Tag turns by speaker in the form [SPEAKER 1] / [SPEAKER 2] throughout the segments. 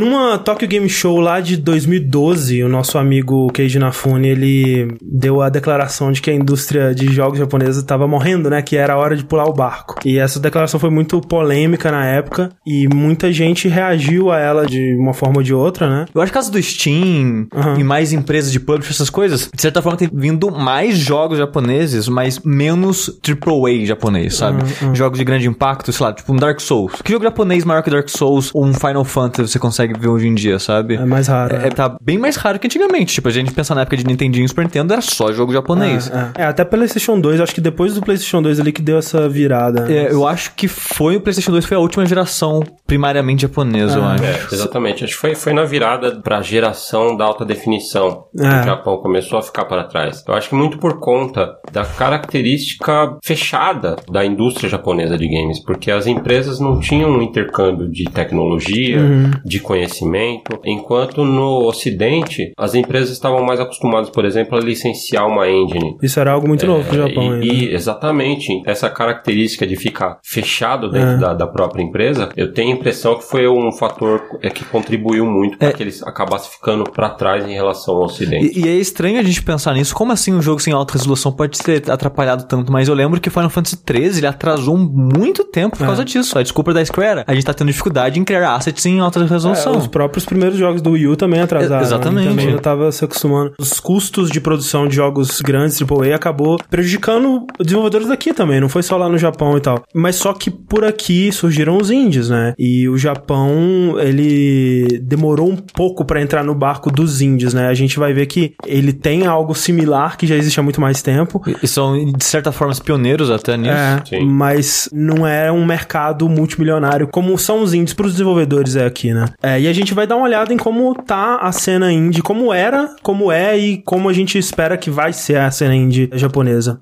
[SPEAKER 1] Numa Tokyo Game Show lá de 2012, o nosso amigo Keiji Nafune, ele deu a declaração de que a indústria de jogos japonesa estava morrendo, né? Que era hora de pular o barco. E essa declaração foi muito polêmica na época e muita gente reagiu a ela de uma forma ou de outra, né?
[SPEAKER 2] Eu acho que caso do Steam
[SPEAKER 1] Aham.
[SPEAKER 2] e mais empresas de publish, essas coisas, de certa forma tem vindo mais jogos japoneses, mas menos AAA japonês, sabe? Jogos de grande impacto, sei lá, tipo um Dark Souls. Que jogo japonês maior que Dark Souls ou um Final Fantasy você consegue ver hoje em dia, sabe?
[SPEAKER 1] É mais raro.
[SPEAKER 2] É, tá bem mais raro que antigamente. Tipo, a gente pensa na época de Nintendinho e Super Nintendo, era só jogo japonês.
[SPEAKER 1] É, é. É, até PlayStation 2, acho que depois do PlayStation 2 ali que deu essa virada.
[SPEAKER 2] É, eu acho que foi o PlayStation 2 foi a última geração primariamente japonesa, eu acho.
[SPEAKER 3] É, exatamente. Acho que foi, foi na virada pra geração da alta definição que
[SPEAKER 1] É.
[SPEAKER 3] o Japão começou a ficar para trás. Eu acho que muito por conta da característica fechada da indústria japonesa de games, porque as empresas não tinham um intercâmbio de tecnologia, de conhecimento, enquanto no Ocidente as empresas estavam mais acostumadas, por exemplo, a licenciar uma engine.
[SPEAKER 1] Isso era algo muito novo pro
[SPEAKER 3] É,
[SPEAKER 1] Japão
[SPEAKER 3] e,
[SPEAKER 1] ainda.
[SPEAKER 3] e, exatamente, essa característica de ficar fechado dentro
[SPEAKER 1] É.
[SPEAKER 3] da, da própria empresa, eu tenho a impressão que foi um fator é, que contribuiu muito para que eles acabassem ficando para trás em relação ao Ocidente.
[SPEAKER 2] E, e é estranho a gente pensar nisso. Como assim um jogo sem alta resolução pode ter atrapalhado tanto? Mas eu lembro que Final Fantasy XIII ele atrasou muito tempo por
[SPEAKER 1] É.
[SPEAKER 2] causa disso. A desculpa da Square. A gente tá tendo dificuldade em criar assets em alta
[SPEAKER 1] É, os próprios primeiros jogos do Wii U também atrasaram.
[SPEAKER 2] É, exatamente.
[SPEAKER 1] né? Também já tava se acostumando. Os custos de produção de jogos grandes, AAA, acabou prejudicando desenvolvedores daqui também. Não foi só lá no Japão e tal. Mas só que por aqui surgiram os indies, né? E o Japão, ele demorou um pouco pra entrar no barco dos indies, né? A gente vai ver que ele tem algo similar que já existe há muito mais tempo.
[SPEAKER 2] E são, de certa forma, os pioneiros até nisso.
[SPEAKER 1] É,
[SPEAKER 3] Sim.
[SPEAKER 1] mas não é um mercado multimilionário como são os indies pros desenvolvedores é aqui, né? É, e a gente vai dar uma olhada em como tá a cena indie, como era, como é e como a gente espera que vai ser a cena indie japonesa.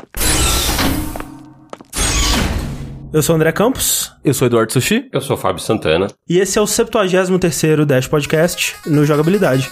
[SPEAKER 1] Eu sou o André Campos
[SPEAKER 2] Eu sou Eduardo Sushi.
[SPEAKER 3] Eu sou o Fábio Santana.
[SPEAKER 1] e esse é o 73º Dash Podcast no Jogabilidade.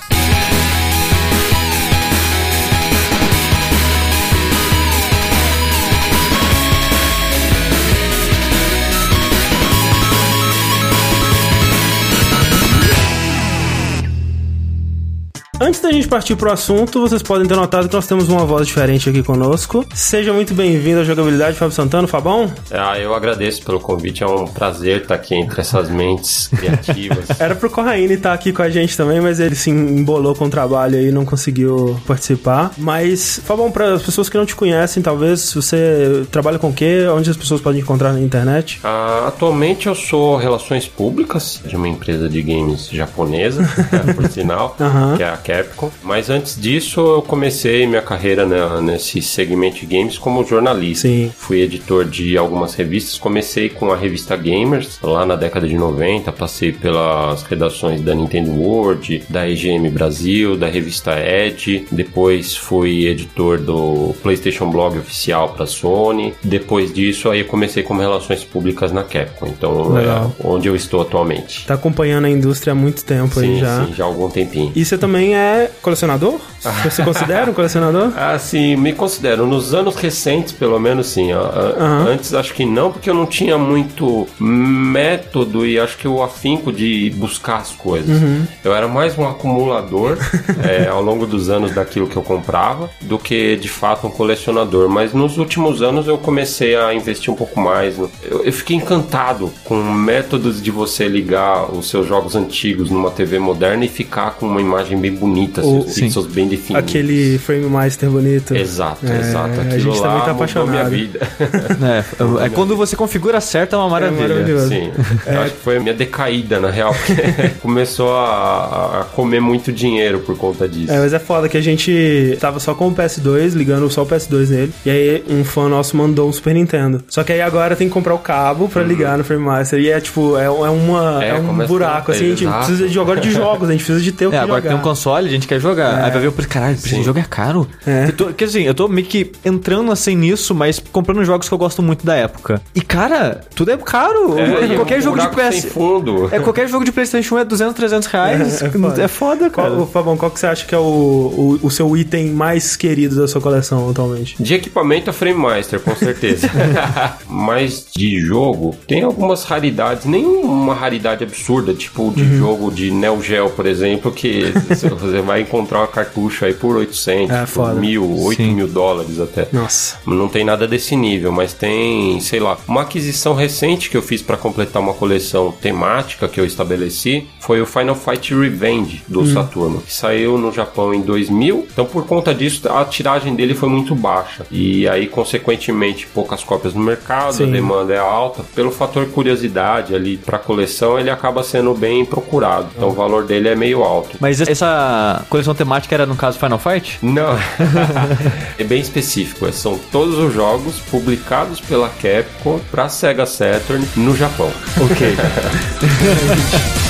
[SPEAKER 1] Antes da gente partir pro assunto, vocês podem ter notado que nós temos uma voz diferente aqui conosco. Seja muito bem-vindo à Jogabilidade, Fábio Santana, Fabão.
[SPEAKER 3] Ah, eu agradeço pelo convite, é um prazer estar aqui entre essas mentes criativas.
[SPEAKER 1] Era pro Corraine estar aqui com a gente também, mas ele se embolou com o trabalho aí e não conseguiu participar. Mas, Fabão, para as pessoas que não te conhecem, talvez você trabalha com o quê? Onde as pessoas podem encontrar na internet?
[SPEAKER 3] Ah, atualmente eu sou relações públicas de uma empresa de games japonesa, por sinal,
[SPEAKER 1] Aham.
[SPEAKER 3] que é a Capcom. Mas antes disso eu comecei minha carreira nesse segmento de games como jornalista.
[SPEAKER 1] Sim.
[SPEAKER 3] Fui editor de algumas revistas. Comecei com a revista Gamers lá na década de 90. Passei pelas redações da Nintendo World, da EGM Brasil, da revista Edge. Depois fui editor do PlayStation Blog oficial para Sony. Depois disso aí eu comecei como relações públicas na Capcom. Então
[SPEAKER 1] Legal.
[SPEAKER 3] é onde eu estou atualmente.
[SPEAKER 1] Tá acompanhando a indústria há muito tempo aí
[SPEAKER 3] Sim,
[SPEAKER 1] já.
[SPEAKER 3] sim, já há algum tempinho.
[SPEAKER 1] E você também é colecionador? Você considera um colecionador?
[SPEAKER 3] Ah, sim, me considero. Nos anos recentes, pelo menos, sim.
[SPEAKER 1] Aham.
[SPEAKER 3] Antes, acho que não, porque eu não tinha muito método e acho que o afinco de buscar as coisas.
[SPEAKER 1] Uhum.
[SPEAKER 3] Eu era mais um acumulador é, ao longo dos anos daquilo que eu comprava do que, de fato, um colecionador. Mas nos últimos anos eu comecei a investir um pouco mais. no- Eu, eu fiquei encantado com métodos de você ligar os seus jogos antigos numa TV moderna e ficar com uma imagem bem bonita,
[SPEAKER 1] O-
[SPEAKER 3] assim, os pixels bem definidos.
[SPEAKER 1] Aquele frame master bonito.
[SPEAKER 3] Exato,
[SPEAKER 1] É,
[SPEAKER 3] exato.
[SPEAKER 1] a
[SPEAKER 3] Aquilo
[SPEAKER 1] gente
[SPEAKER 3] lá
[SPEAKER 1] também tá
[SPEAKER 3] mudou minha
[SPEAKER 1] apaixonado.
[SPEAKER 3] vida.
[SPEAKER 2] É, é quando você configura certo, é uma maravilha.
[SPEAKER 1] maravilhoso.
[SPEAKER 3] Sim. Eu acho que foi a minha decaída, na real, porque começou a, a comer muito dinheiro por conta disso.
[SPEAKER 1] É, mas é foda que a gente tava só com o PS2, ligando só o PS2 nele. E aí um fã nosso mandou um Super Nintendo. Só que aí agora tem que comprar o cabo pra ligar no Frame Master. E é tipo, é, é uma,
[SPEAKER 3] É,
[SPEAKER 1] é um buraco, assim. A gente
[SPEAKER 3] Exato.
[SPEAKER 1] precisa de agora de jogos, a gente precisa de ter o que
[SPEAKER 2] É, agora
[SPEAKER 1] jogar.
[SPEAKER 2] tem um console, a gente quer jogar. Aí vai ver o preço, caralho, esse jogo é caro.
[SPEAKER 1] É.
[SPEAKER 2] Eu tô, quer dizer, eu tô meio que entrando assim nisso, mas comprando jogos que eu gosto muito da época. E cara, tudo é caro.
[SPEAKER 3] É, e
[SPEAKER 2] qualquer
[SPEAKER 3] um
[SPEAKER 2] jogo de PS.
[SPEAKER 3] fundo.
[SPEAKER 2] É, qualquer jogo de PlayStation 1 é 200, 300 reais.
[SPEAKER 1] É,
[SPEAKER 2] É,
[SPEAKER 1] é foda.
[SPEAKER 2] foda, cara.
[SPEAKER 1] Qual, Fabão, qual que você acha que é o, o, o seu item mais querido da sua coleção atualmente?
[SPEAKER 3] De equipamento a Frame Master, com certeza. Mas de jogo, tem algumas raridades, nenhuma raridade absurda, tipo de
[SPEAKER 1] Uhum.
[SPEAKER 3] jogo de Neo Geo, por exemplo, que você vai encontrar uma cartucho aí por 800,
[SPEAKER 1] É,
[SPEAKER 3] por mil, 8
[SPEAKER 2] Sim.
[SPEAKER 3] mil dólares até.
[SPEAKER 1] Nossa.
[SPEAKER 3] Não tem nada desse nível, mas tem, sei lá, uma aquisição recente que eu fiz para completar uma coleção temática que eu estabeleci foi o Final Fight Revenge do Saturno, que saiu no Japão em 2000. Então, por conta disso, a tiragem dele foi muito baixa. E aí, consequentemente, poucas cópias no mercado,
[SPEAKER 1] Sim.
[SPEAKER 3] a demanda é alta. Pelo fator curiosidade ali para coleção, ele acaba sendo bem procurado. Então, o valor dele é meio alto.
[SPEAKER 2] Mas essa coleção temática era, no caso, Final Fight?
[SPEAKER 3] Não, é bem específico. São todos os jogos publicados pela Capcom para Sega Saturn no Japão.
[SPEAKER 2] Ok.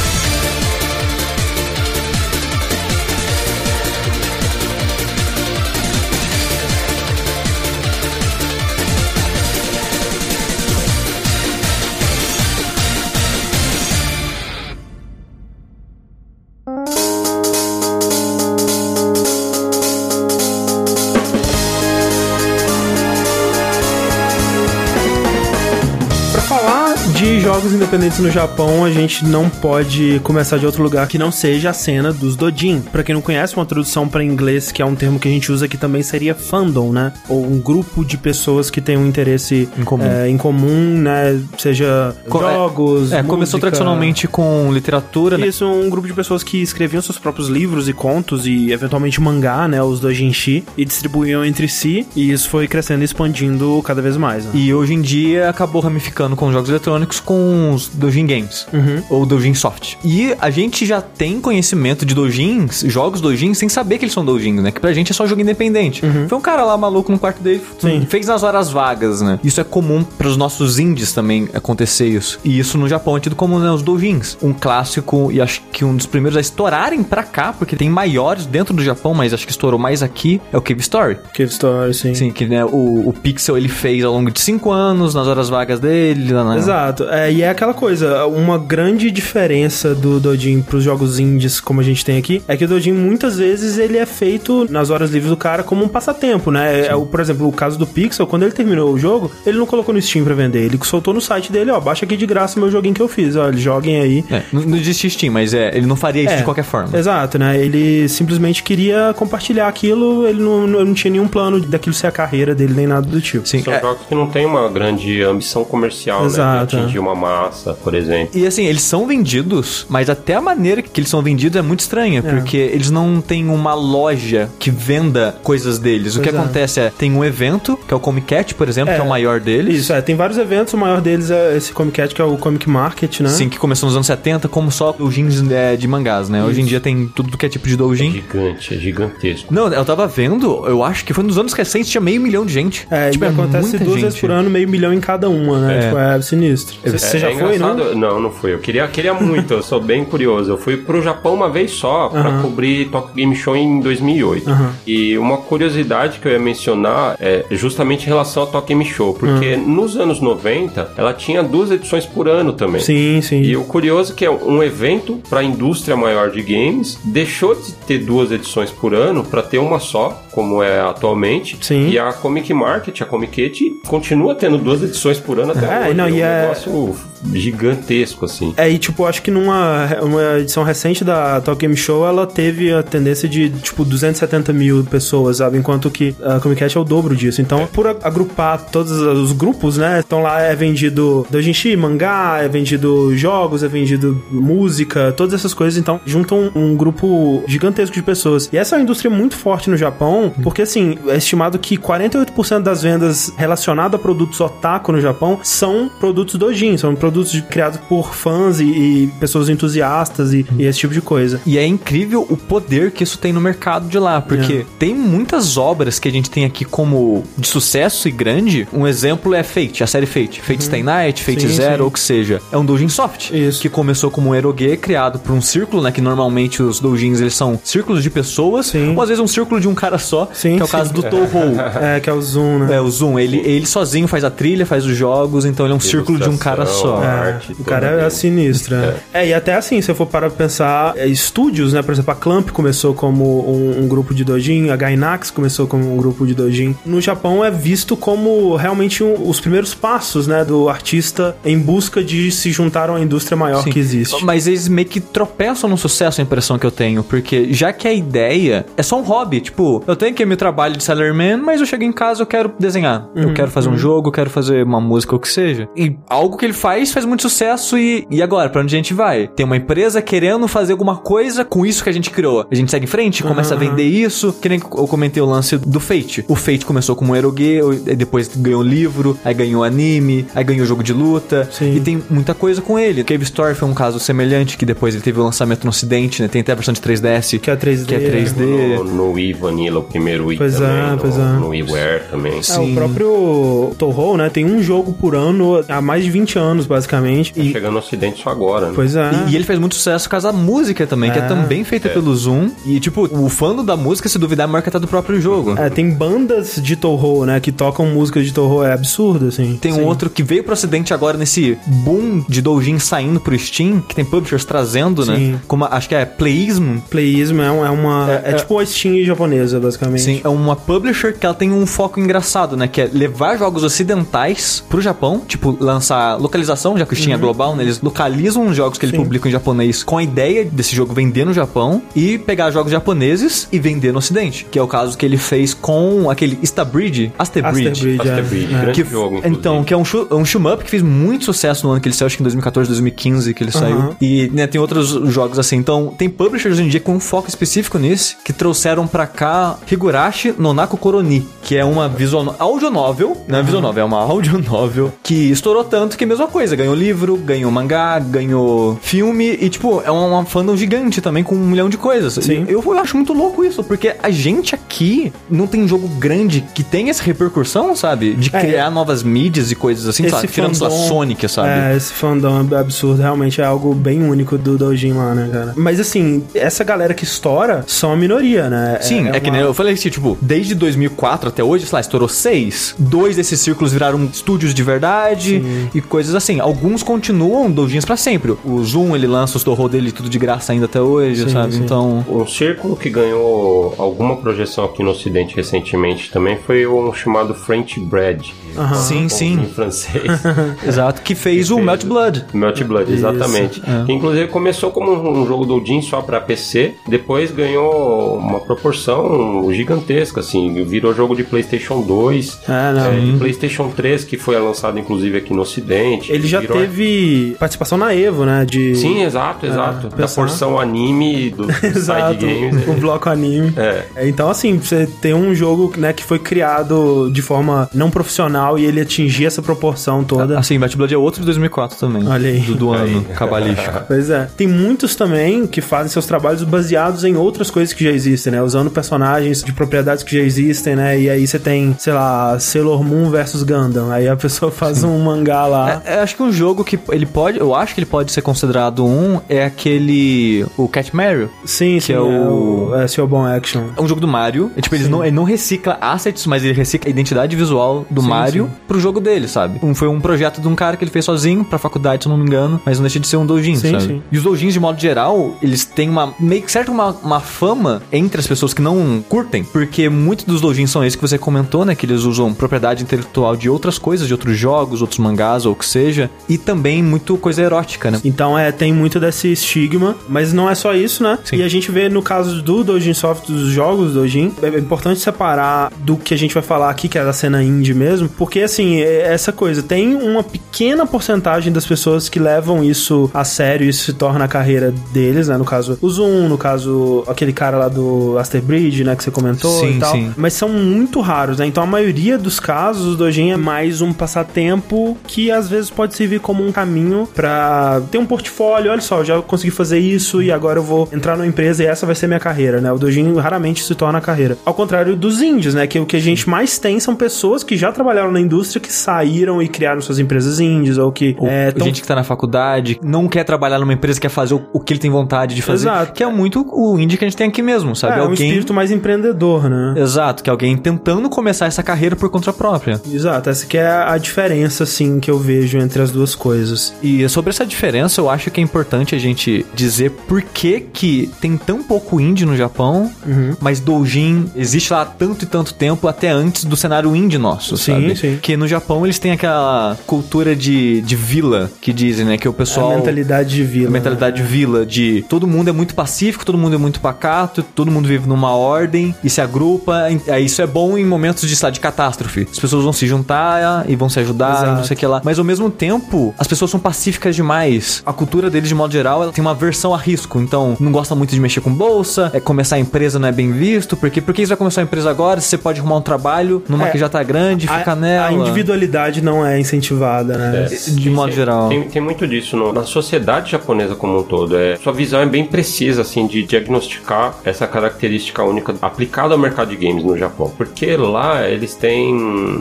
[SPEAKER 1] independentes no Japão, a gente não pode começar de outro lugar que não seja a cena dos dojin. Pra quem não conhece, uma tradução pra inglês, que é um termo que a gente usa aqui também, seria fandom, né? Ou um grupo de pessoas que tem um interesse
[SPEAKER 2] Em comum.
[SPEAKER 1] é, em comum, né? Seja
[SPEAKER 2] Co- é-
[SPEAKER 1] jogos,
[SPEAKER 2] É, começou
[SPEAKER 1] música.
[SPEAKER 2] tradicionalmente com literatura, né?
[SPEAKER 1] Isso, um grupo de pessoas que escreviam seus próprios livros e contos e eventualmente mangá, né, os doujinshi, e distribuíam entre si, e isso foi crescendo e expandindo cada vez mais. Né?
[SPEAKER 2] E hoje em dia acabou ramificando com jogos eletrônicos com os Doujin Games.
[SPEAKER 1] Uhum.
[SPEAKER 2] Ou Doujin Soft. E a gente já tem conhecimento de Doujins, jogos Doujins, sem saber que eles são Doujins, né? Que pra gente é só jogo independente. Foi um cara lá maluco no quarto dele,
[SPEAKER 1] Uhum. Sim.
[SPEAKER 2] fez nas horas vagas, né? Isso é comum pros nossos indies também acontecer isso. E isso no Japão é tido como né, os Doujins. Um clássico, e acho que um dos primeiros a estourarem pra cá, porque tem maiores dentro do Japão, mas acho que estourou mais aqui, é o Cave Story.
[SPEAKER 1] Cave Story, sim.
[SPEAKER 2] Sim, que né, o, o Pixel ele fez ao longo de cinco anos, nas horas vagas dele. Lá na...
[SPEAKER 1] Exato. É, e é aquela coisa, uma grande diferença do Dojin pros jogos indies como a gente tem aqui, é que o Dojin muitas vezes ele é feito nas horas livres do cara como um passatempo, né? É, o, por exemplo, o caso do Pixel, quando ele terminou o jogo, ele não colocou no Steam pra vender, ele soltou no site dele, ó, baixa aqui de graça o meu joguinho que eu fiz, ó, joguem aí.
[SPEAKER 2] É, não, existe Steam, mas é, ele não faria isso
[SPEAKER 1] É,
[SPEAKER 2] de qualquer forma.
[SPEAKER 1] Exato, né? Ele simplesmente queria compartilhar aquilo, ele não, não, não tinha nenhum plano daquilo ser a carreira dele, nem nada do tipo.
[SPEAKER 2] Sim,
[SPEAKER 3] São
[SPEAKER 2] é,
[SPEAKER 3] jogos que não tem uma grande ambição comercial, né?
[SPEAKER 1] Exato,
[SPEAKER 3] De atingir uma massa, por exemplo.
[SPEAKER 2] E assim, eles são vendidos, mas até a maneira que eles são vendidos é muito estranha, porque eles não têm uma loja que venda coisas deles. O que
[SPEAKER 1] Pois é.
[SPEAKER 2] acontece é, tem um evento, que é o Comic Cat, por exemplo, que é o maior deles.
[SPEAKER 1] Isso, é, tem vários eventos, o maior deles é esse Comic Cat, que é o Comic Market, né?
[SPEAKER 2] Sim, que começou nos anos 70 como só doujins é, de mangás, né? Hoje em dia tem tudo que é tipo de
[SPEAKER 3] É
[SPEAKER 2] doujin.
[SPEAKER 3] gigante, é gigantesco.
[SPEAKER 2] Não, eu tava vendo, eu acho que foi nos anos recentes, tinha meio milhão de gente.
[SPEAKER 1] É,
[SPEAKER 2] tipo,
[SPEAKER 1] e acontece
[SPEAKER 2] muita
[SPEAKER 1] duas
[SPEAKER 2] gente.
[SPEAKER 1] vezes por ano, meio milhão em cada uma, né?
[SPEAKER 2] É.
[SPEAKER 1] Tipo, é sinistro. Você você
[SPEAKER 3] É-
[SPEAKER 1] já
[SPEAKER 3] é
[SPEAKER 1] foi, não?
[SPEAKER 3] engraçado- Não, não fui. Eu queria, queria muito, eu sou bem curioso. Eu fui pro Japão uma vez só pra cobrir Tokyo Game Show em 2008.
[SPEAKER 1] Aham.
[SPEAKER 3] E uma curiosidade que eu ia mencionar é justamente em relação ao Tokyo Game Show, porque nos anos 90 ela tinha duas edições por ano também.
[SPEAKER 1] Sim, sim.
[SPEAKER 3] E o curioso é que é um evento para a indústria maior de games deixou de ter duas edições por ano para ter uma só, como é atualmente.
[SPEAKER 1] Sim.
[SPEAKER 3] E a Comic Market, a Comic continua tendo duas edições por ano até
[SPEAKER 1] É,
[SPEAKER 3] hoje.
[SPEAKER 1] não,
[SPEAKER 3] é um
[SPEAKER 1] e é-
[SPEAKER 3] negócio gigantesco, assim.
[SPEAKER 1] É, e tipo, acho que numa uma edição recente da Tokyo Game Show, ela teve a tendência de, tipo, 270 mil pessoas, sabe? Enquanto que a Comic Cat é o dobro disso. Então, por a- agrupar todos os grupos, né? Então lá é vendido doujinshi, mangá, é vendido jogos, é vendido música, todas essas coisas. Então, juntam um grupo gigantesco de pessoas. E essa é uma indústria muito forte no Japão, porque, assim, é estimado que 48% das vendas relacionadas a produtos otaku no Japão são produtos doujin, são produtos de- criados por fãs e, e pessoas entusiastas e, e esse tipo de coisa.
[SPEAKER 2] E é incrível o poder que isso tem no mercado de lá, porque
[SPEAKER 1] É.
[SPEAKER 2] tem muitas obras que a gente tem aqui como de sucesso e grande. Um exemplo é Fate, a série Fate. Fate Stay Night, Fate
[SPEAKER 1] Sim,
[SPEAKER 2] Zero,
[SPEAKER 1] sim.
[SPEAKER 2] ou que seja. É um doujin soft.
[SPEAKER 1] Isso.
[SPEAKER 2] Que começou como um eroge criado por um círculo, né? Que normalmente os doujins, eles são círculos de pessoas.
[SPEAKER 1] Sim.
[SPEAKER 2] Ou às vezes um círculo de um cara só,
[SPEAKER 1] Sim,
[SPEAKER 2] que é o
[SPEAKER 1] sim.
[SPEAKER 2] caso do Touhou.
[SPEAKER 1] É, que é o Zoom, né?
[SPEAKER 2] É, o Zoom, ele, ele sozinho faz a trilha, faz os jogos, então ele é um círculo de um cara só.
[SPEAKER 1] É,
[SPEAKER 3] arte
[SPEAKER 1] o cara é
[SPEAKER 3] dele.
[SPEAKER 1] sinistro. É. é, e até assim, se eu for parar pra pensar, é, estúdios, né? Por exemplo, a Clamp começou como um, um grupo de dojin, a Gainax começou como um grupo de dojin. No Japão é visto como realmente um- os primeiros passos, né? Do artista em busca de se juntar a uma indústria maior
[SPEAKER 2] Sim.
[SPEAKER 1] que existe.
[SPEAKER 2] Mas eles meio que tropeçam no sucesso, a impressão que eu tenho. Porque já que a ideia é só um hobby, tipo, eu tenho aqui meu trabalho de Sailorman, mas eu chego em casa eu quero desenhar.
[SPEAKER 1] Uhum,
[SPEAKER 2] eu quero fazer um jogo, eu quero fazer uma música, ou o que seja. E algo que ele faz faz muito sucesso e, e agora, pra onde a gente vai? Tem uma empresa querendo fazer alguma coisa com isso que a gente criou. A gente segue em frente, começa a
[SPEAKER 1] Uhum.
[SPEAKER 2] vender isso. Que nem eu comentei o lance do Fate. O Fate começou como um eroge, aí depois ganhou livro, aí ganhou anime, aí ganhou jogo de luta.
[SPEAKER 1] Sim.
[SPEAKER 2] E tem muita coisa com ele. Cave Story foi um caso semelhante, que depois ele teve o lançamento no ocidente, né? Tem até a versão de 3DS.
[SPEAKER 1] Que é 3D.
[SPEAKER 2] Que é 3D.
[SPEAKER 3] No, no Wii Vanilla, o primeiro Wii
[SPEAKER 1] Pois é,
[SPEAKER 3] também, no,
[SPEAKER 1] pois é.
[SPEAKER 3] no WiiWare também.
[SPEAKER 1] É, o próprio Touhou, né? Tem um jogo por ano há mais de 20 anos, basicamente. E,
[SPEAKER 3] Chegando no ocidente só agora, né?
[SPEAKER 1] pois é.
[SPEAKER 2] E, e ele fez muito sucesso causa da música também, que é
[SPEAKER 1] É.
[SPEAKER 2] também feita pelo Zoom. E, tipo, o fã da música, se duvidar, é maior que até do próprio jogo.
[SPEAKER 1] É, tem bandas de Touhou, né? Que tocam música de Touhou. É absurdo, assim.
[SPEAKER 2] Tem um
[SPEAKER 1] Sim.
[SPEAKER 2] outro que veio pro ocidente agora nesse boom de doujin saindo pro Steam, que tem publishers trazendo, né?
[SPEAKER 1] Sim.
[SPEAKER 2] Como a- acho que é Playism.
[SPEAKER 1] Playism é, um- é uma. É,
[SPEAKER 2] É, é-
[SPEAKER 1] tipo a Steam japonesa, basicamente.
[SPEAKER 2] Sim, é uma publisher que ela tem um foco engraçado, né? Que é levar jogos ocidentais pro Japão, tipo, lançar localização, já que o Steam é global, né? Eles localizam os jogos que eles
[SPEAKER 1] Uhum. Sim.
[SPEAKER 2] publicam em japonês com a ideia desse jogo vender no Japão e pegar jogos japoneses e vender no ocidente. Que é o caso que ele fez com aquele Stabridge, Asterbridge.
[SPEAKER 1] Asterbridge,
[SPEAKER 3] Aster
[SPEAKER 1] é.
[SPEAKER 3] Bridge,
[SPEAKER 1] É.
[SPEAKER 3] jogo, inclusive.
[SPEAKER 2] então, que é um, shoot, um shoot up que fez muito sucesso no ano que ele saiu, acho que em 2014, 2015 que ele saiu.
[SPEAKER 1] Aham.
[SPEAKER 2] E né, tem outros jogos assim. Então, tem publishers hoje em dia com um foco específico nesse, que trouxeram pra cá Higurashi Nonako Koroni, que é uma visual audio novel, não é visual novel, é uma audio novel, que estourou tanto que é a mesma coisa. Ganhou livro, ganhou mangá, ganhou filme e, tipo, é uma, uma fandom gigante também com um milhão de coisas.
[SPEAKER 1] Sim.
[SPEAKER 2] Eu, eu acho muito louco isso, porque a gente aqui não tem jogo grande que tem essa repercussão, sabe? De
[SPEAKER 1] É,
[SPEAKER 2] criar novas mídias e coisas assim, sabe? Tirando só
[SPEAKER 1] fandom-
[SPEAKER 2] Sonic, sabe?
[SPEAKER 1] É, esse fandom é absurdo. Realmente é algo bem único do Dojin lá, né, cara? Mas assim, essa galera que estoura são a minoria, né?
[SPEAKER 2] Sim, é, que
[SPEAKER 1] uma-
[SPEAKER 2] nem eu falei assim, tipo, desde 2004 até hoje, sei lá, estourou seis. Dois desses círculos viraram estúdios de verdade e coisas assim. Alguns continuam doujins pra sempre. O Zoom, ele lança os torro dele tudo de graça ainda até hoje,
[SPEAKER 1] Sim,
[SPEAKER 2] sabe?
[SPEAKER 1] sim.
[SPEAKER 2] Então...
[SPEAKER 3] Um círculo que ganhou alguma projeção aqui no ocidente recentemente também foi um chamado French Bread.
[SPEAKER 1] Aham.
[SPEAKER 2] Sim,
[SPEAKER 3] Em
[SPEAKER 2] sim.
[SPEAKER 3] francês.
[SPEAKER 2] Exato. Que fez o
[SPEAKER 3] fez
[SPEAKER 2] Melt Blood.
[SPEAKER 3] Melt Blood, exatamente.
[SPEAKER 2] é.
[SPEAKER 3] Que inclusive começou como um jogo do Odin só pra PC, depois ganhou uma proporção gigantesca, assim, virou jogo de PlayStation 2,
[SPEAKER 1] É, não.
[SPEAKER 3] é, e PlayStation 3, que foi lançado inclusive aqui no ocidente.
[SPEAKER 1] Ele já
[SPEAKER 3] virou-
[SPEAKER 1] teve participação na Evo, né? De...
[SPEAKER 3] Sim, exato, exato. da
[SPEAKER 1] pensar.
[SPEAKER 3] porção anime do, do side
[SPEAKER 1] Exato,
[SPEAKER 3] games.
[SPEAKER 1] o bloco anime.
[SPEAKER 3] É.
[SPEAKER 1] Então, assim, você tem um jogo né, que foi criado de forma não profissional e ele atingir essa proporção toda.
[SPEAKER 2] Assim, Melt Blood é outro de 2004 também.
[SPEAKER 1] Olha aí.
[SPEAKER 2] Do, do ano cabalístico.
[SPEAKER 1] Pois é. Tem muitos também que fazem seus trabalhos baseados em outras coisas que já existem, né? Usando personagens de propriedades que já existem, né? E aí você tem, sei lá, Sailor Moon versus Gundam. Aí a pessoa faz um mangá lá.
[SPEAKER 2] É, é, acho que um jogo que ele pode, eu acho que ele pode ser considerado um é aquele o Cat Mario.
[SPEAKER 1] sim, sim.
[SPEAKER 2] é
[SPEAKER 1] É
[SPEAKER 2] o-
[SPEAKER 1] é Seu Bom Action.
[SPEAKER 2] É um jogo do Mario. É, tipo, ele não, ele não recicla assets, mas ele recicla a identidade visual do
[SPEAKER 1] Sim,
[SPEAKER 2] Mario
[SPEAKER 1] sim.
[SPEAKER 2] pro jogo dele, sabe? Um, foi um projeto de um cara que ele fez sozinho pra faculdade, se eu não me engano, mas não deixa de ser um doujin,
[SPEAKER 1] Sim,
[SPEAKER 2] sabe?
[SPEAKER 1] sim.
[SPEAKER 2] E os doujins, de modo geral, eles têm uma meio que certo uma, uma fama entre as pessoas que não curtem, porque muitos dos doujins são esses que você comentou, né? Que eles usam propriedade intelectual de outras coisas, de outros jogos, outros mangás ou o que seja, e também muito coisa erótica, né?
[SPEAKER 1] Então é, tem muito desse estigma, mas não é só isso, né?
[SPEAKER 2] Sim.
[SPEAKER 1] E a gente vê no caso do Dojin Soft, dos jogos Dojin, é importante separar do que a gente vai falar aqui, que é da cena indie mesmo, porque assim, é essa coisa, tem uma pequena porcentagem das pessoas que levam isso a sério, isso se torna a carreira deles, né? No caso, o Zoom, no caso, aquele cara lá do Aster Bridge, né, que você comentou
[SPEAKER 2] Sim,
[SPEAKER 1] e tal.
[SPEAKER 2] sim.
[SPEAKER 1] Mas são muito raros, né? Então a maioria dos casos o Dojin é mais um passatempo que às vezes pode servir como um caminho para ter um portfólio. Olha só, já consegui fazer isso e agora eu vou entrar numa empresa e essa vai ser minha carreira, né? O Dojin raramente se torna carreira. Ao contrário dos indies, né? Que o que a gente mais tem são pessoas que já trabalharam na indústria que saíram e criaram suas empresas indies ou que
[SPEAKER 2] ou é, tão... gente que tá na faculdade não quer trabalhar numa empresa quer fazer o, o, que ele tem vontade de fazer. Exato. Que é muito o indie que a gente tem aqui mesmo, sabe?
[SPEAKER 1] É, alguém... um espírito mais empreendedor, né?
[SPEAKER 2] Exato, que é alguém tentando começar essa carreira por conta própria.
[SPEAKER 1] Exato, essa que é a diferença, assim, que eu vejo entre as duas coisas.
[SPEAKER 2] E sobre essa diferença, eu acho que é importante a gente dizer por que que tem tão pouco indie no Japão, uhum. mas Doujin existe lá há tanto e tanto tempo, até antes do cenário indie nosso, sim, sabe? Sim. Que no Japão eles têm aquela cultura de, de vila, que dizem, né? Que o pessoal...
[SPEAKER 1] A mentalidade de vila. A
[SPEAKER 2] mentalidade né? de vila, de todo mundo é muito pacífico, todo mundo é muito pacato, todo mundo vive numa ordem e se agrupa. Isso é bom em momentos de, de catástrofe. As pessoas vão se juntar e vão se ajudar, não sei o que lá. Mas ao mesmo tempo, as pessoas são pacíficas demais. A cultura deles, de modo geral, ela tem uma versão a risco. Então, não gosta muito de mexer com bolsa, é começar a empresa não é bem visto, porque por que você vai começar a empresa agora se você pode arrumar um trabalho numa é, que já tá grande, ficar nela?
[SPEAKER 1] A individualidade não é incentivada, né?
[SPEAKER 2] É, de modo
[SPEAKER 3] sim.
[SPEAKER 2] geral.
[SPEAKER 3] Tem, tem muito disso no, na sociedade japonesa como um todo. É, sua visão é bem precisa, assim, de diagnosticar essa característica única aplicada ao mercado de games no Japão. Porque lá eles têm,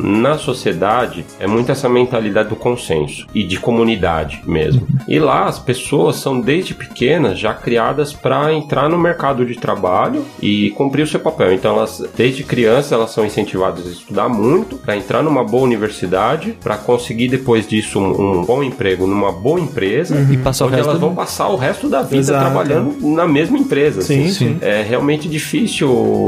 [SPEAKER 3] na sociedade, é muito essa mentalidade do consenso e de comunidade mesmo. E lá as pessoas são desde pequenas já criadas para entrar no mercado de trabalho e cumprir o seu papel. Então elas, desde crianças, elas são incentivadas a estudar muito para entrar numa boa universidade, para conseguir depois disso um, um, bom emprego numa boa empresa
[SPEAKER 2] uhum. e passar
[SPEAKER 3] onde elas vão passar o resto da vida Exato. trabalhando na mesma empresa.
[SPEAKER 1] Sim, assim. sim.
[SPEAKER 3] É realmente difícil